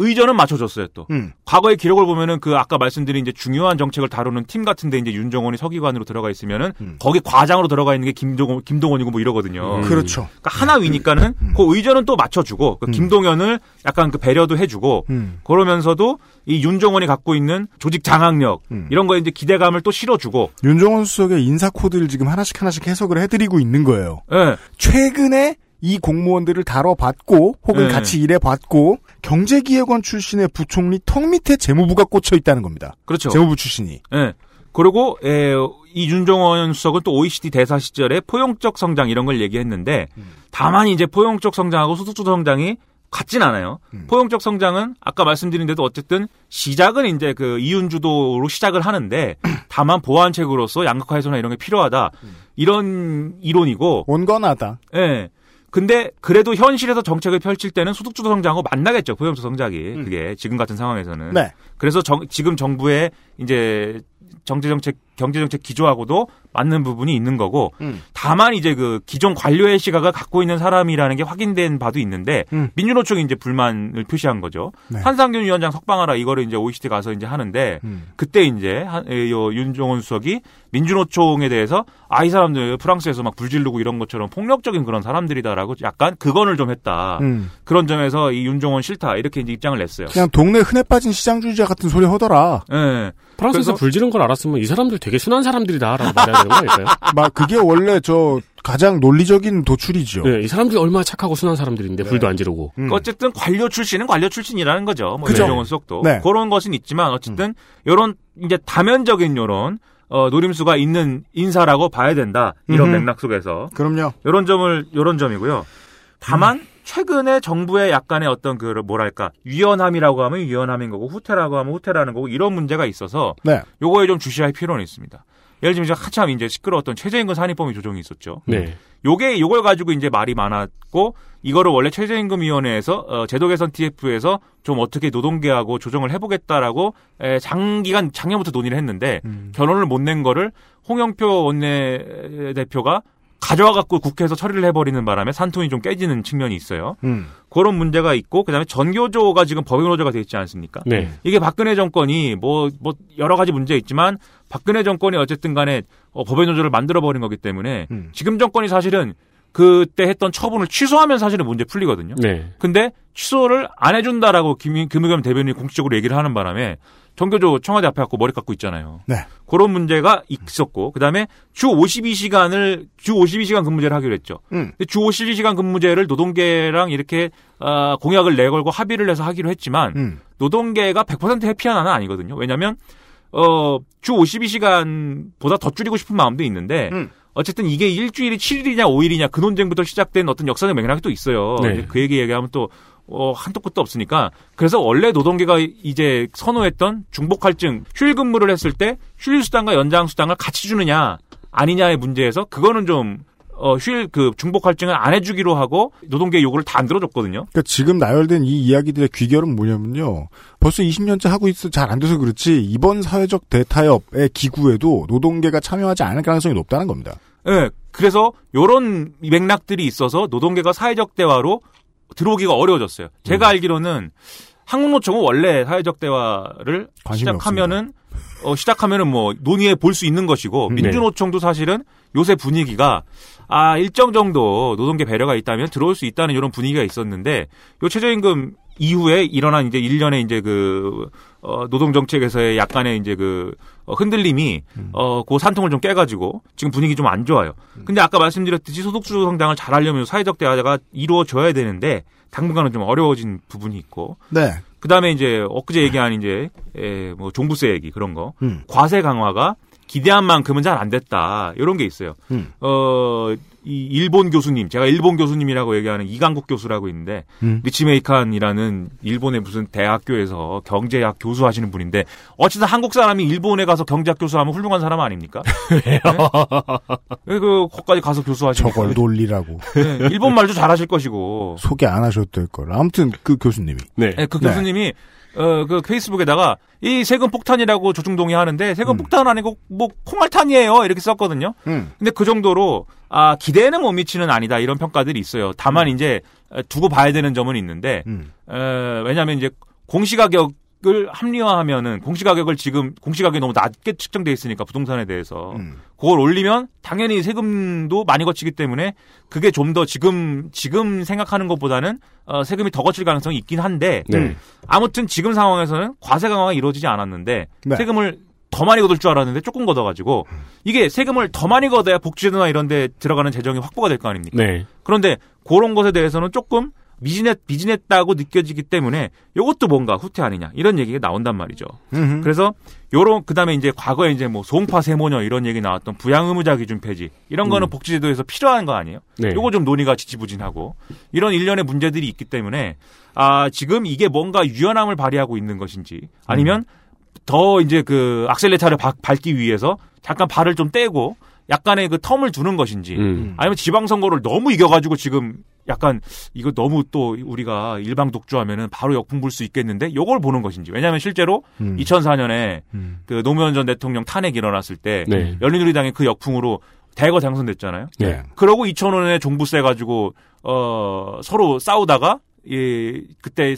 의전은 맞춰줬어요 또.
음.
과거의 기록을 보면은 그 아까 말씀드린 이제 중요한 정책을 다루는 팀 같은데 이제 윤정원이 서기관으로 들어가 있으면은
음.
거기 과장으로 들어가 있는 게 김동원, 김동원이고 뭐 이러거든요.
음.
그렇죠.
그러니까 하나 위니까는 그 의전은 또 맞춰주고 그
음.
김동연을 약간 그 배려도 해주고
음.
그러면서도 이 윤정원이 갖고 있는 조직 장악력
음.
이런 거에 이제 기대감을 또 실어주고
윤정원 수석의 인사 코드를 지금 하나씩 하나씩 해석을 해드리고 있는 거예요.
예
최근에 이 공무원들을 다뤄봤고 혹은
네.
같이 일해봤고 경제기획원 출신의 부총리 턱 밑에 재무부가 꽂혀 있다는 겁니다.
그렇죠
재무부 출신이.
예 그리고 에, 이 윤정원 수석은 또 OECD 대사 시절에 포용적 성장 이런 걸 얘기했는데 다만 이제 포용적 성장하고 소득주 성장이 같진 않아요.
음.
포용적 성장은 아까 말씀드린 대로 어쨌든 시작은 이제 그 이윤주도로 시작을 하는데 다만 보완책으로서 양극화 해소나 이런 게 필요하다. 이런 이론이고
온건하다.
예. 근데 그래도 현실에서 정책을 펼칠 때는 소득주도 성장하고 만나겠죠. 포용적 성장이. 그게 지금 같은 상황에서는.
네.
그래서 정- 지금 정부의 이제 정제정책, 경제정책 기조하고도 맞는 부분이 있는 거고,
음.
다만 이제 그 기존 관료의 시각을 갖고 있는 사람이라는 게 확인된 바도 있는데,
음.
민주노총이 이제 불만을 표시한 거죠.
네.
한상균 위원장 석방하라 이거를 이제 OECD 가서 이제 하는데,
음.
그때 이제 윤종원 수석이 민주노총에 대해서 아 이 사람들 프랑스에서 막 불지르고 이런 것처럼 폭력적인 그런 사람들이다라고 약간 극언을 좀 했다.
음.
그런 점에서 이 윤종원 싫다 이렇게 이제 입장을 냈어요.
그냥 동네 흔해 빠진 시장주의자 같은 소리 하더라.
예.
프랑스에서
그래서-
불 지른 걸 알았으면 이 사람들 되게 순한 사람들이다라고 말해야 되는 거 아닐까요?
막 그게 원래 저 가장 논리적인 도출이죠.
네, 이 사람들이 얼마나 착하고 순한 사람들인데 불도 안 지르고.
음.
어쨌든 관료 출신은 관료 출신이라는 거죠. 뭐
그죠.
윤종원 수석도
네.
그런 것은 있지만 어쨌든 요런 이제 다면적인 요런 어, 노림수가 있는 인사라고 봐야 된다. 이런
음흠.
맥락 속에서
그럼요.
요런 점을 요런 점이고요. 다만 최근에 정부의 약간의 어떤 그 뭐랄까 유연함이라고 하면 유연함인 거고 후퇴라고 하면 후퇴라는 거고 이런 문제가 있어서
네.
요거에 좀 주시할 필요는 있습니다. 예를 들면 한참 이제 시끄러웠던 최저임금 산입범위 조정이 있었죠.
네.
요게 요걸 가지고 이제 말이 많았고 이거를 원래 최저임금위원회에서 어, 제도 개선 TF에서 좀 어떻게 노동계하고 조정을 해보겠다라고 에, 장기간 작년부터 논의를 했는데
음.
결론을 못 낸 거를 홍영표 원내대표가 가져와 갖고 국회에서 처리를 해버리는 바람에 산통이 좀 깨지는 측면이 있어요.
음.
그런 문제가 있고 그다음에 전교조가 지금 법인노조가 돼 있지 않습니까?
네.
이게 박근혜 정권이 뭐, 뭐, 여러 가지 문제 있지만 박근혜 정권이 어쨌든 간에 어, 법인노조를 만들어 버린 거기 때문에
음.
지금 정권이 사실은 그때 했던 처분을 취소하면 사실은 문제 풀리거든요.
네.
근데 취소를 안 해준다라고 김, 김의겸 대변인이 공식적으로 얘기를 하는 바람에 전교조 청와대 앞에 갖고 머리 깎고 있잖아요.
네.
그런 문제가 있었고 그다음에 주 52시간을 주 52시간 근무제를 하기로 했죠.
음.
근데 주 52시간 근무제를 노동계랑 이렇게 어, 공약을 내걸고 합의를 해서 하기로 했지만
음.
노동계가 100% 해피한 하는 아니거든요. 왜냐하면 어, 주 52시간보다 더 줄이고 싶은 마음도 있는데
음.
어쨌든 이게 일주일이 7일이냐 5일이냐 그 논쟁부터 시작된 어떤 역사적 맥락이 또 있어요.
네.
그 얘기 얘기하면 또 어, 한도 끝도 없으니까. 그래서 원래 노동계가 이제 선호했던 중복할증, 휴일 근무를 했을 때 휴일 수당과 연장 수당을 같이 주느냐 아니냐의 문제에서 그거는 좀 어, 휴일 그 중복할증을 안 해주기로 하고 노동계 요구를 다 안 들어줬거든요.
그러니까 지금 나열된 이 이야기들의 귀결은 뭐냐면요. 벌써 20년째 하고 있어 잘 안 돼서 그렇지 이번 사회적 대타협의 기구에도 노동계가 참여하지 않을 가능성이 높다는 겁니다.
예. 그래서 요런 맥락들이 있어서 노동계가 사회적 대화로 들어오기가 어려워졌어요. 제가
음.
알기로는 한국노총은 원래 사회적 대화를 시작하면은 어, 시작하면은 뭐 논의해 볼 수 있는 것이고
음.
민주노총도 사실은 요새 분위기가 아 일정 정도 노동계 배려가 있다면 들어올 수 있다는 이런 분위기가 있었는데 요 최저임금 이후에 일어난 이제 일련의 이제 그 어, 노동 정책에서의 약간의 이제 그 어, 흔들림이 어, 그 산통을 좀 깨가지고 지금 분위기 좀 안 좋아요. 근데 아까 말씀드렸듯이 소득주도 성장을 잘 하려면 사회적 대화가 이루어져야 되는데 당분간은 좀 어려워진 부분이 있고
네.
그 다음에 이제 엊그제 얘기한 이제 에, 뭐 종부세 얘기 그런 거
음.
과세 강화가 기대한 만큼은 잘 안 됐다 이런 게 있어요.
음.
어, 이 일본 교수님 제가 일본 교수님이라고 얘기하는 이강국 교수라고 있는데
음.
리치메이칸이라는 일본의 무슨 대학교에서 경제학 교수 하시는 분인데 어쨌든 한국 사람이 일본에 가서 경제학 교수하면 훌륭한 사람 아닙니까? 왜요? 네? 그 거기까지 가서 교수하시니까
저걸 논리라고
네, 일본 말도 잘하실 것이고
소개 안 하셔도 될 걸. 아무튼 그 교수님이
네.
네, 그
네.
교수님이 어, 그 페이스북에다가 이 세금 폭탄이라고 조중동이 하는데 세금
음.
폭탄은 아니고 뭐 콩알탄이에요 이렇게 썼거든요.
음.
근데 그 정도로 아 기대는 못 미치는 아니다 이런 평가들이 있어요. 다만 이제 두고 봐야 되는 점은 있는데
음.
에, 왜냐하면 이제 공시가격 을 합리화하면은 공시가격을 지금 공시가격이 너무 낮게 측정돼 있으니까 부동산에 대해서
음.
그걸 올리면 당연히 세금도 많이 거치기 때문에 그게 좀 더 지금 지금 생각하는 것보다는 어, 세금이 더 거칠 가능성이 있긴 한데
네.
아무튼 지금 상황에서는 과세 강화가 이루어지지 않았는데
네.
세금을 더 많이 걷을 줄 알았는데 조금 걷어가지고 이게 세금을 더 많이 걷어야 복지제도나 이런 데 들어가는 재정이 확보가 될 거 아닙니까?
네.
그런데 그런 것에 대해서는 조금 미진했, 미진했다고 느껴지기 때문에 이것도 뭔가 후퇴 아니냐 이런 얘기가 나온단 말이죠.
음흠.
그래서 요런 그다음에 이제 과거에 이제 뭐 소음파 세모녀 이런 얘기 나왔던 부양 의무자 기준 폐지 이런 거는
음.
복지제도에서 필요한 거 아니에요?
네.
요거 좀 논의가 지지부진하고 이런 일련의 문제들이 있기 때문에 아 지금 이게 뭔가 유연함을 발휘하고 있는 것인지 아니면 더 이제 그 악셀레타를 바- 밟기 위해서 잠깐 발을 좀 떼고 약간의 그 텀을 두는 것인지
음.
아니면 지방선거를 너무 이겨가지고 지금 약간 이거 너무 또 우리가 일방 독주하면은 바로 역풍 불 수 있겠는데 요걸 보는 것인지 왜냐하면 실제로
음.
2004년에
음.
그 노무현 전 대통령 탄핵 일어났을 때
네.
열린우리당이 그 역풍으로 대거 당선됐잖아요.
네.
그러고 2,000원에 종부세 가지고 어 서로 싸우다가 예 그때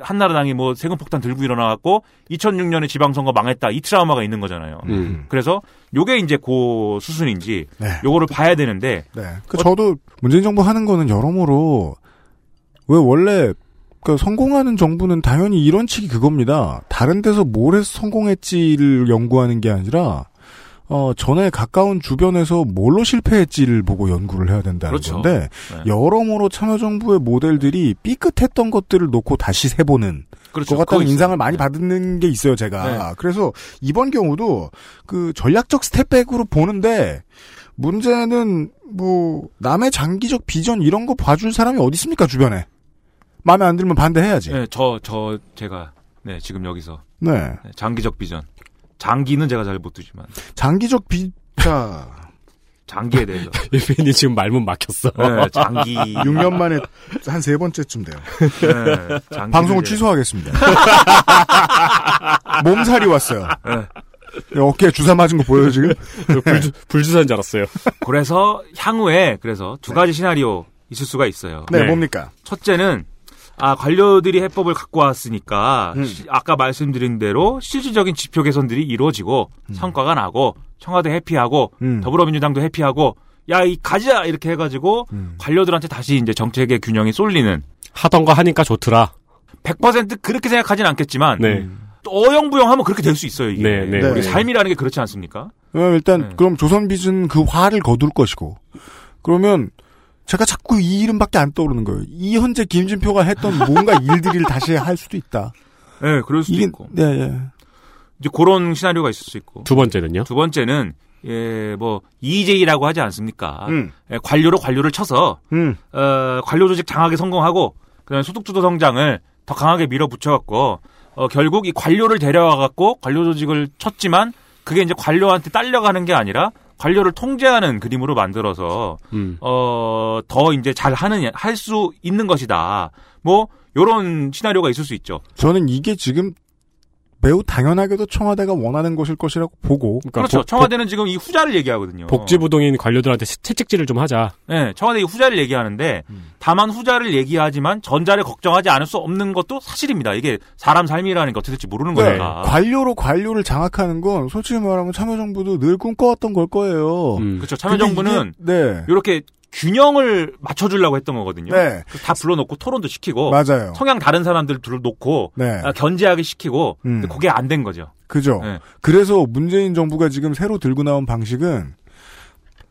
한나라당이 뭐 세금 폭탄 들고 일어나갖고 2006년에 지방선거 망했다 이 트라우마가 있는 거잖아요.
음.
그래서 요게 이제 고 수순인지
네.
요거를 봐야 되는데
네. 그 저도 문재인 정부 하는 거는 여러모로 왜 원래 그 성공하는 정부는 당연히 이런 측이 그겁니다. 다른 데서 뭘 해서 성공했지를 연구하는 게 아니라 어 전에 가까운 주변에서 뭘로 실패했지를 보고 연구를 해야 된다는
그렇죠.
건데
네.
여러모로 참여정부의 모델들이 삐끗했던 것들을 놓고 다시 세보는
그렇죠.
것 같다는
그거
인상을. 많이
네.
받는 게 있어요, 제가.
네.
그래서 이번 경우도 그 전략적 step back으로 보는데 문제는 뭐 남의 장기적 비전 이런 거 봐줄 사람이 어디 있습니까 주변에? 마음에 안 들면 반대해야지.
네, 저, 저, 제가, 네, 지금 여기서.
네.
네, 장기적 비전. 장기는 제가 잘 못 두지만.
장기적 비, 자,
장기에 대해서.
일빈이 지금 말문 막혔어.
네, 장기.
6년 만에 한 세 번째쯤 돼요.
네,
방송을
이제-
취소하겠습니다. 몸살이 왔어요.
네.
어깨에 주사 맞은 거 보여요 지금?
불주, 불주사인 줄 알았어요.
그래서 향후에 그래서 두 가지 시나리오 있을 수가 있어요.
네,
네.
뭡니까?
첫째는 아 관료들이 해법을 갖고 왔으니까
음.
시- 아까 말씀드린 대로 실질적인 지표 개선들이 이루어지고 성과가 나고 청와대 해피하고
음.
더불어민주당도 해피하고 야 이 가자 이렇게 해 가지고
음.
관료들한테 다시 이제 정책의 균형이 쏠리는
하던 거 하니까 좋더라.
100% 그렇게 생각하진 않겠지만
네.
또 어영부영하면 그렇게 될 수 있어요 이게
네, 네.
우리
네.
삶이라는 게 그렇지 않습니까?
어, 일단
네.
그럼 조선 빚은 그 화를 거둘 것이고 그러면 제가 자꾸 이 이름밖에 안 떠오르는 거예요. 이 현재 김진표가 했던 뭔가 일들을 다시 할 수도 있다.
네 그럴 수도
이게
있고
네, 예.
이제 그런 시나리오가 있을 수 있고
두 번째는요?
두 번째는 예, 뭐 EJ라고 하지 않습니까?
음.
예, 관료로 관료를 쳐서
음.
어, 관료 조직 장악에 성공하고 그다음에 소득주도 성장을 더 강하게 밀어붙여 갖고 어, 결국 이 관료를 데려와 갖고 관료 조직을 쳤지만 그게 이제 관료한테 딸려가는 게 아니라 관료를 통제하는 그림으로 만들어서
음.
어, 더 이제 잘 하는 할 수 있는 것이다. 뭐 요런 시나리오가 있을 수 있죠.
저는 이게 지금 매우 당연하게도 청와대가 원하는 것일 것이라고 보고
그러니까
그렇죠.
복-
청와대는 지금 이 후자를 얘기하거든요.
복지부동인 관료들한테 시- 채찍질을 좀 하자.
네, 청와대 이 후자를 얘기하는데 다만 후자를 얘기하지만 전자를 걱정하지 않을 수 없는 것도 사실입니다. 이게 사람 삶이라는 게 어떻게 될지 모르는
네,
거니까.
관료로 관료를 장악하는 건 솔직히 말하면 참여정부도 늘 꿈꿔왔던 걸 거예요.
음.
그렇죠. 참여정부는
이게- 네.
이렇게 균형을 맞춰주려고 했던 거거든요.
네.
다 불러놓고 토론도 시키고
맞아요.
성향 다른 사람들 불러놓고
네.
아, 견제하게 시키고
음.
근데 그게 안 된 거죠.
그죠.
네.
그래서 문재인 정부가 지금 새로 들고 나온 방식은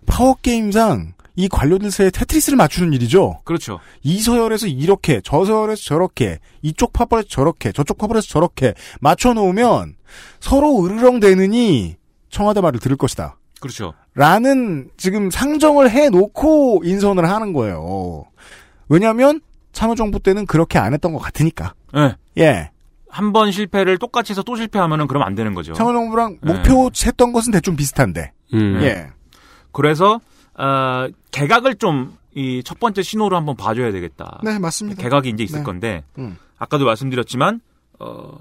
파워 게임상 이 관료들 사이에 테트리스를 맞추는 일이죠.
그렇죠.
이 서열에서 이렇게, 저 서열에서 저렇게, 이쪽 파벌에서 저렇게, 저쪽 파벌에서 저렇게 맞춰놓으면 서로 으르렁대느니 청와대 말을 들을 것이다.
그렇죠.
라는 지금 상정을 해놓고 인선을 하는 거예요. 왜냐하면 참여정부 때는 그렇게 안 했던 것 같으니까.
네.
예.
한 번 실패를 똑같이 해서 또 실패하면은 그럼 안 되는 거죠.
참여정부랑
네.
목표 했던 것은 대충 비슷한데.
음.
예.
그래서 어, 개각을 좀 이 첫 번째 신호로 한번 봐줘야 되겠다.
네, 맞습니다.
개각이 이제 있을
네.
건데
음.
아까도 말씀드렸지만 어,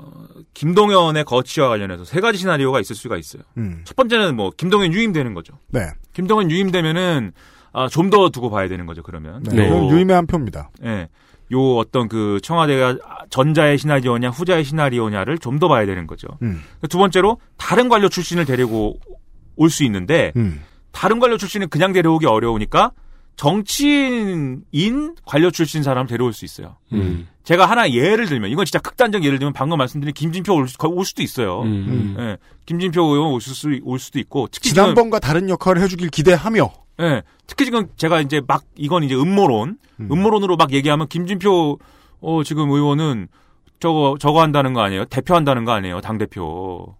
김동연의 거취와 관련해서 세 가지 시나리오가 있을 수가 있어요.
음.
첫 번째는 뭐 김동연 유임되는 거죠.
네.
김동연 유임되면은 아, 좀 더 두고 봐야 되는 거죠. 그러면
네.
네.
이건 유임의 한 표입니다.
예. 요 어떤 그 청와대가 전자의 시나리오냐 후자의 시나리오냐를 좀 더 봐야 되는 거죠.
음.
두 번째로 다른 관료 출신을 데리고 올 수 있는데
음.
다른 관료 출신은 그냥 데려오기 어려우니까 정치인인 관료 출신 사람을 데려올 수 있어요.
음.
제가 하나 예를 들면 이건 진짜 극단적 예를 들면 방금 말씀드린 김진표 올, 수- 올 수도 있어요.
음.
예, 김진표 의원 올, 수, 올 수도 있고 특히 지금
지난번과 다른 역할을 해주길 기대하며.
예, 특히 지금 제가 이제 막 이건 이제 음모론
음.
음모론으로 막 얘기하면 김진표 어 지금 의원은 저거 저거 한다는 거 아니에요? 대표한다는 거 아니에요? 당 대표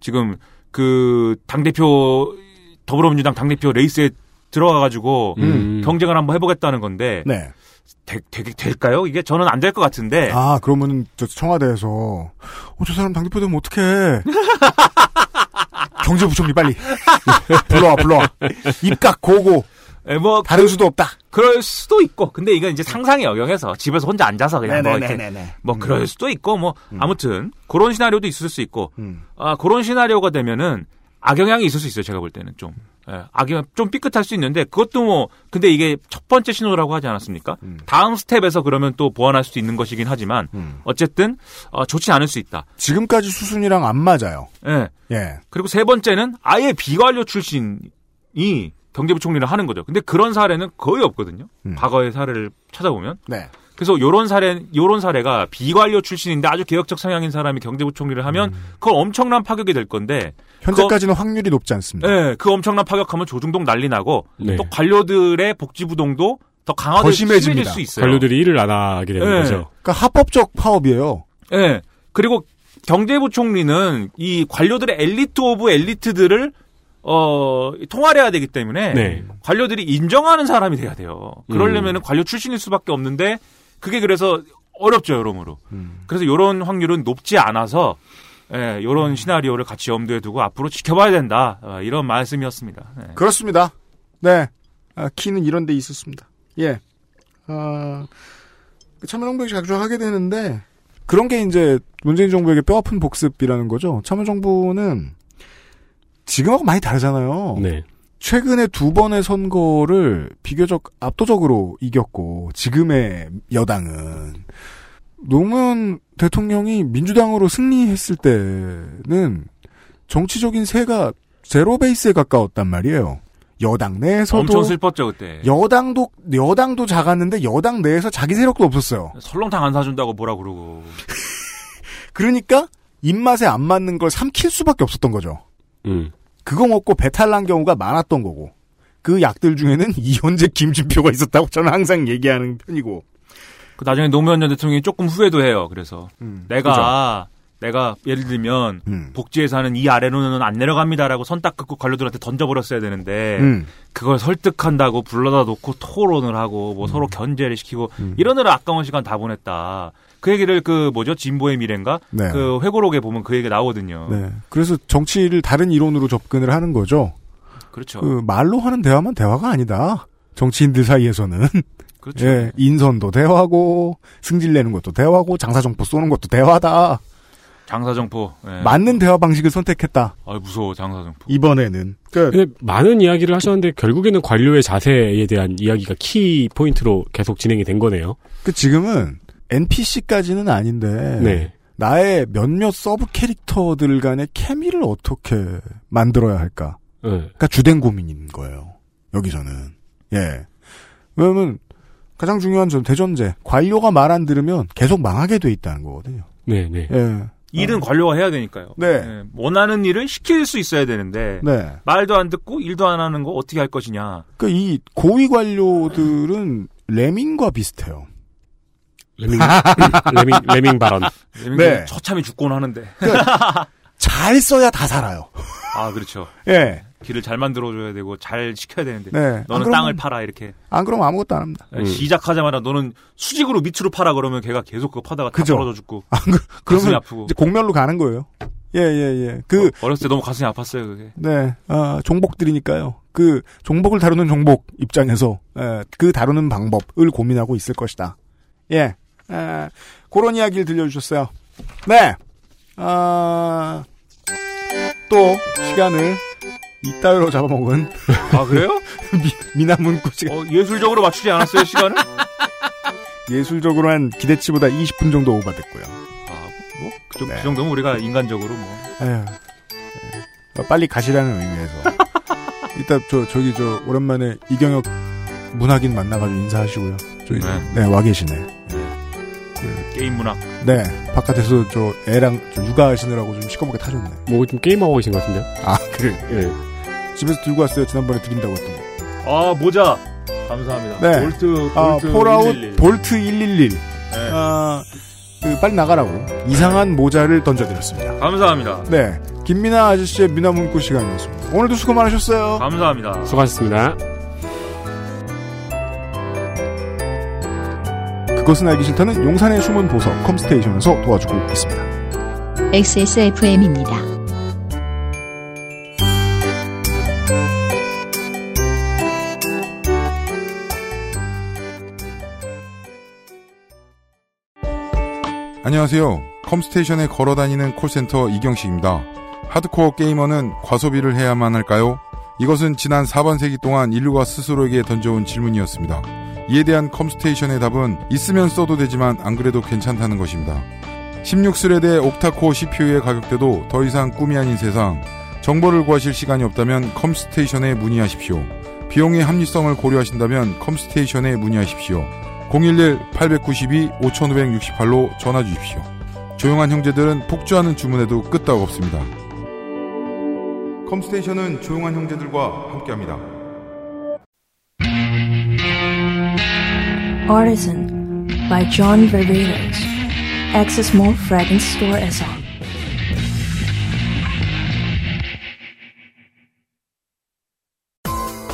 지금 그 당 대표 더불어민주당 당 대표 레이스에 들어가 가지고
음.
경쟁을 한번 해보겠다는 건데
네.
되, 되, 될까요? 이게 저는 안 될 것 같은데
아, 그러면은, 저 청와대에서, 어, 저 사람 당대표 되면 어떡해. 경제부총리 빨리. 불러와, 불러와. 입각, 고고.
예, 뭐
다른 수도 없다.
그럴 수도 있고 근데 이건 이제 상상의 영역에서 집에서 혼자 앉아서 그냥 뭐 이렇게 뭐 그럴 수도 있고 뭐 아무튼 그런 시나리오도 있을 수 있고
음.
아 그런 시나리오가 되면은 악영향이 있을 수 있어요 제가 볼 때는 좀 예, 악영 좀 삐끗할 수 있는데 그것도 뭐 근데 이게 첫 번째 신호라고 하지 않았습니까
음.
다음 스텝에서 그러면 또 보완할 수도 있는 것이긴 하지만
음.
어쨌든 어, 좋지 않을 수 있다
지금까지 수순이랑 안 맞아요.
예
예.
그리고 세 번째는 아예 비관료 출신이 경제부총리를 하는 거죠 근데 그런 사례는 거의 없거든요
음.
과거의 사례를 찾아보면
네.
그래서 요런 사례, 요런 사례가 비관료 출신인데 아주 개혁적 성향인 사람이 경제부총리를 하면 그건 엄청난 파격이 될 건데,
현재까지는 확률이 높지 않습니다.
예, 그 엄청난 파격하면 조중동 난리 나고
네.
또 관료들의 복지부동도 더 강화될 더수
심해집니다.
심해질 수 있어요.
관료들이 일을 안 하게 되는
네.
거죠.
그러니까 합법적 파업이에요.
예. 그리고 경제부총리는 이 관료들의 elite of elite들을 어 통할해야 되기 때문에
네.
관료들이 인정하는 사람이 돼야 돼요. 그러려면 은 관료 출신일 수밖에 없는데 그게 그래서 어렵죠, 여러모로. 그래서 이런 확률은 높지 않아서 예, 이런 시나리오를 같이 염두에 두고 앞으로 지켜봐야 된다. 어, 이런 말씀이었습니다. 네.
그렇습니다. 네. 아, 키는 이런 데 있었습니다. 예. 아, 참여정부에 자주 하게 되는데, 그런 게 이제 문재인 정부에게 뼈 아픈 복습이라는 거죠. 참여정부는 지금하고 많이 다르잖아요.
네.
최근에 두 번의 선거를 비교적 압도적으로 이겼고, 지금의 여당은, 노무현 대통령이 민주당으로 승리했을 때는 정치적인 세가 제로 베이스에 가까웠단 말이에요. 여당 내에서도
엄청 슬펐죠 그때.
여당도 여당도 작았는데 여당 내에서 자기 세력도 없었어요.
설렁탕 안 사준다고 뭐라 그러고.
그러니까 입맛에 안 맞는 걸 삼킬 수밖에 없었던 거죠.
음.
그거 먹고 배탈 난 경우가 많았던 거고. 그 약들 중에는 이현재 김진표가 있었다고 저는 항상 얘기하는 편이고.
그 나중에 노무현 전 대통령이 조금 후회도 해요. 그래서
음,
내가 내가 예를 들면
음.
복지에서는 이 아래로는 안 내려갑니다라고 선 딱 긋고 관료들한테 던져버렸어야 되는데
음.
그걸 설득한다고 불러다 놓고 토론을 하고 뭐 서로 견제를 시키고
음.
이러느라 아까운 시간 다 보냈다. 그 얘기를 그 뭐죠 진보의 미래인가
네.
그 회고록에 보면 그 얘기 나오거든요.
네. 그래서 정치를 다른 이론으로 접근을 하는 거죠.
그렇죠.
그 말로 하는 대화만 대화가 아니다. 정치인들 사이에서는
그렇죠.
예, 인선도 대화고 승질 내는 것도 대화고 장사정포 쏘는 것도 대화다.
장사정포. 예.
맞는 대화 방식을 선택했다.
아 무서워 장사정포.
이번에는 그
근데 많은 이야기를 하셨는데 결국에는 관료의 자세에 대한 이야기가 키 포인트로 계속 진행이 된 거네요.
그 지금은 NPC까지는 아닌데
네.
나의 몇몇 sub 캐릭터들 간의 케미를 어떻게 만들어야 할까?
네.
그러니까 주된 고민인 거예요. 여기서는 예. 왜냐면 가장 중요한 전 대전제 관료가 말 안 들으면 계속 망하게 돼 있다는 거거든요.
네, 네.
예.
일은 관료가 해야 되니까요.
네.
예, 원하는 일을 시킬 수 있어야 되는데
네.
말도 안 듣고 일도 안 하는 거 어떻게 할 것이냐.
그이 고위 관료들은 레밍과 비슷해요.
레밍, 레밍, 레밍 발언.
네.
처참히 죽곤 하는데.
잘 써야 다 살아요.
아 그렇죠.
예.
길을 잘 만들어줘야 되고 잘 시켜야 되는데.
네. 안
너는
그러면-
땅을 팔아 이렇게.
안 그러면 아무것도 안 합니다.
음.
시작하자마자 너는 수직으로 밑으로 팔아 그러면 걔가 계속 그거 파다가 다
그죠.
벌어져 죽고.
안 그,
가슴이 아프고.
이제 공멸로 가는 거예요. 예, 예, 예. 그,
어, 어렸을 때 너무 가슴이 아팠어요 그게.
네, 아, 종복들이니까요. 그, 종복을 다루는 종복 입장에서, 에, 그 다루는 방법을 고민하고 있을 것이다. 예. 에, 그런 이야기를 들려주셨어요. 네. 아, 또, 시간을 이따위로 잡아먹은
아 그래요?
미, 나문구 씨가
어, 예술적으로 맞추지 않았어요 시간을?
예술적으로 한 기대치보다 20분 정도 오버됐고요.
아뭐 그, 정-
네.
그 정도면 우리가 인간적으로 뭐.
에휴. 네. 어, 빨리 가시라는 의미에서. 이따 저, 저기 저, 오랜만에 이경혁 문학인 만나가지고 인사하시고요. 저기,
네.
네, 와 계시네.
게임 문학.
네, 바깥에서 저 애랑 저 육아하시느라고 좀 시커멓게 타셨네.
뭐 좀 게임하고 계신 것 같은데요?
아, 그래.
예.
집에서 들고 왔어요. 지난번에 드린다고 했던 거.
아 모자. 감사합니다.
네.
Vault
아, Vault Fallout
111.
Vault 111.
네.
아, 그, 빨리 나가라고. 이상한 모자를 던져드렸습니다.
감사합니다.
네. 김민하 아저씨의 민하 문구 시간이었습니다. 오늘도 수고 많으셨어요.
감사합니다.
수고하셨습니다.
그것은 알기 싫다는 용산의 숨은 보석 컴스테이션에서 도와주고 있습니다.
XSFM입니다.
안녕하세요. 컴스테이션에 걸어 다니는 콜센터 이경식입니다. 하드코어 게이머는 과소비를 해야만 할까요? 이것은 지난 4반세기 동안 인류가 스스로에게 던져온 질문이었습니다. 이에 대한 컴스테이션의 답은 있으면 써도 되지만 안 그래도 괜찮다는 것입니다. 16 thread의 octa-core CPU의 가격대도 더 이상 꿈이 아닌 세상. 정보를 구하실 시간이 없다면 컴스테이션에 문의하십시오. 비용의 합리성을 고려하신다면 컴스테이션에 문의하십시오. 011-892-5568로 전화 주십시오. 조용한 형제들은 폭주하는 주문에도 끄떡 없습니다. 컴스테이션은 조용한 형제들과 함께합니다.
Artisan by John Ververes. Access Mall Fragrance Store에서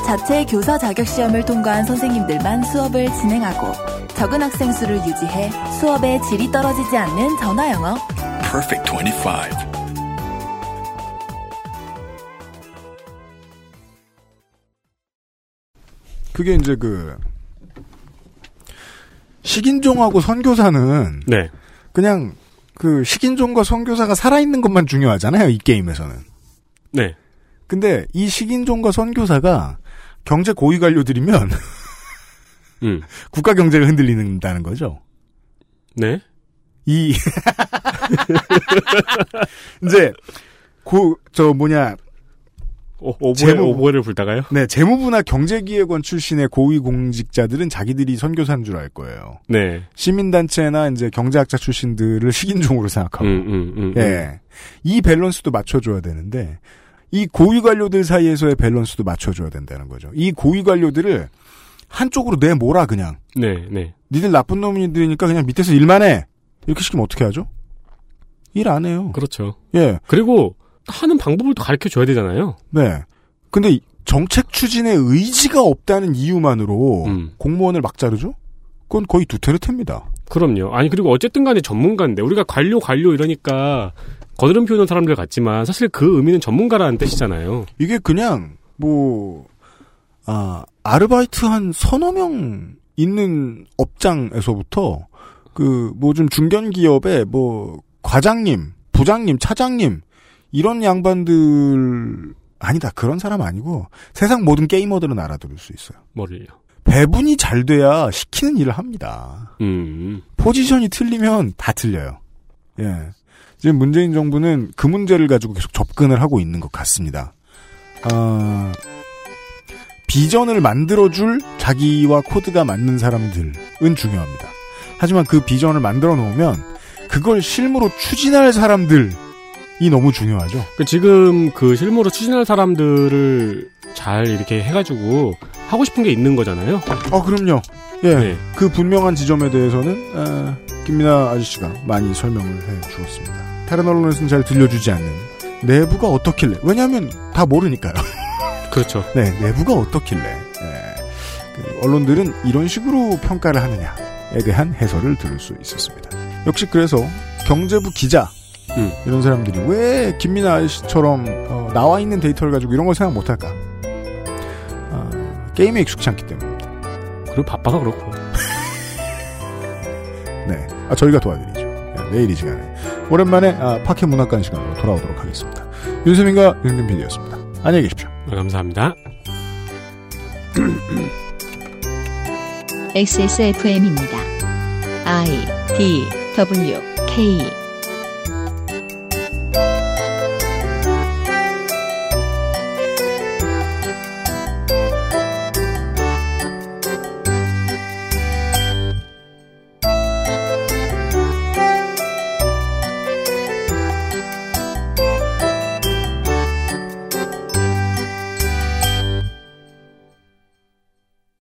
자체 교사 자격 시험을 통과한 선생님들만 수업을 진행하고 적은 학생 수를 유지해 수업의 질이 떨어지지 않는 전화 영어.
Perfect 25.
그게 이제 그 식인종하고 선교사는
네.
그냥 그 식인종과 선교사가 살아있는 것만 중요하잖아요. 이 게임에서는.
네.
근데 이 식인종과 선교사가 경제 고위 관료들이면
음.
국가 경제가 흔들린다는 거죠.
네.
이 이제 고 저 뭐냐
오, 오보에,
재무-
오보에를 불다가요?
네 재무부나 경제기획원 출신의 고위 공직자들은 자기들이 선교사인 줄 알 거예요.
네.
시민단체나 이제 경제학자 출신들을 식인종으로 생각하고
음, 음, 음,
예. 이 밸런스도 맞춰줘야 되는데, 이 고위 관료들 사이에서의 밸런스도 맞춰줘야 된다는 거죠. 이 고위 관료들을 한쪽으로 내몰아, 그냥.
네, 네.
니들 나쁜 놈들이니까 그냥 밑에서 일만 해! 이렇게 시키면 어떻게 하죠? 일 안 해요.
그렇죠.
예.
그리고 하는 방법을 또 가르쳐 줘야 되잖아요.
네. 근데 이 정책 추진에 의지가 없다는 이유만으로
음.
공무원을 막 자르죠? 그건 거의 두테르테입니다.
그럼요. 아니 그리고 어쨌든 간에 전문가인데 우리가 관료 관료 이러니까 거드름 피우는 사람들 같지만 사실 그 의미는 전문가라는 뜻이잖아요.
이게 그냥 뭐 아, 아르바이트 한 서너 명 있는 업장에서부터 그 뭐 좀 중견 기업의 뭐 과장님, 부장님, 차장님 이런 양반들 아니다. 그런 사람 아니고 세상 모든 게이머들은 알아들을 수 있어요.
뭐를요?
배분이 잘 돼야 시키는 일을 합니다.
음.
포지션이 틀리면 다 틀려요. 예. 지금 문재인 정부는 그 문제를 가지고 계속 접근을 하고 있는 것 같습니다. 아, 비전을 만들어줄 자기와 코드가 맞는 사람들은 중요합니다. 하지만 그 비전을 만들어 놓으면 그걸 실무로 추진할 사람들 이 너무 중요하죠.
그 지금 그 실무로 추진할 사람들을 잘 이렇게 해가지고 하고 싶은 게 있는 거잖아요.
어, 그럼요. 예.
네.
그 분명한 지점에 대해서는, 아, 김민아 아저씨가 많이 설명을 해 주었습니다. 다른 언론에서는 잘 들려주지 않는 내부가 어떻길래. 왜냐하면 다 모르니까요.
그렇죠.
네, 내부가 어떻길래. 예. 그 언론들은 이런 식으로 평가를 하느냐에 대한 해설을 들을 수 있었습니다. 역시 그래서 경제부 기자,
음.
이런 사람들이 왜 김민아 아저씨처럼 어, 나와 있는 데이터를 가지고 이런 걸 생각 못할까? 아, 게임에 익숙치 않기 때문입니다.
그리고 바빠서 그렇고.
네. 아, 저희가 도와드리죠. 네, 내일 이 시간에. 오랜만에 아, 파케 문학관 시간으로 돌아오도록 하겠습니다. 윤세민과 윤근 PD였습니다. 안녕히 계십시오.
네, 감사합니다.
XSFM입니다. I D W K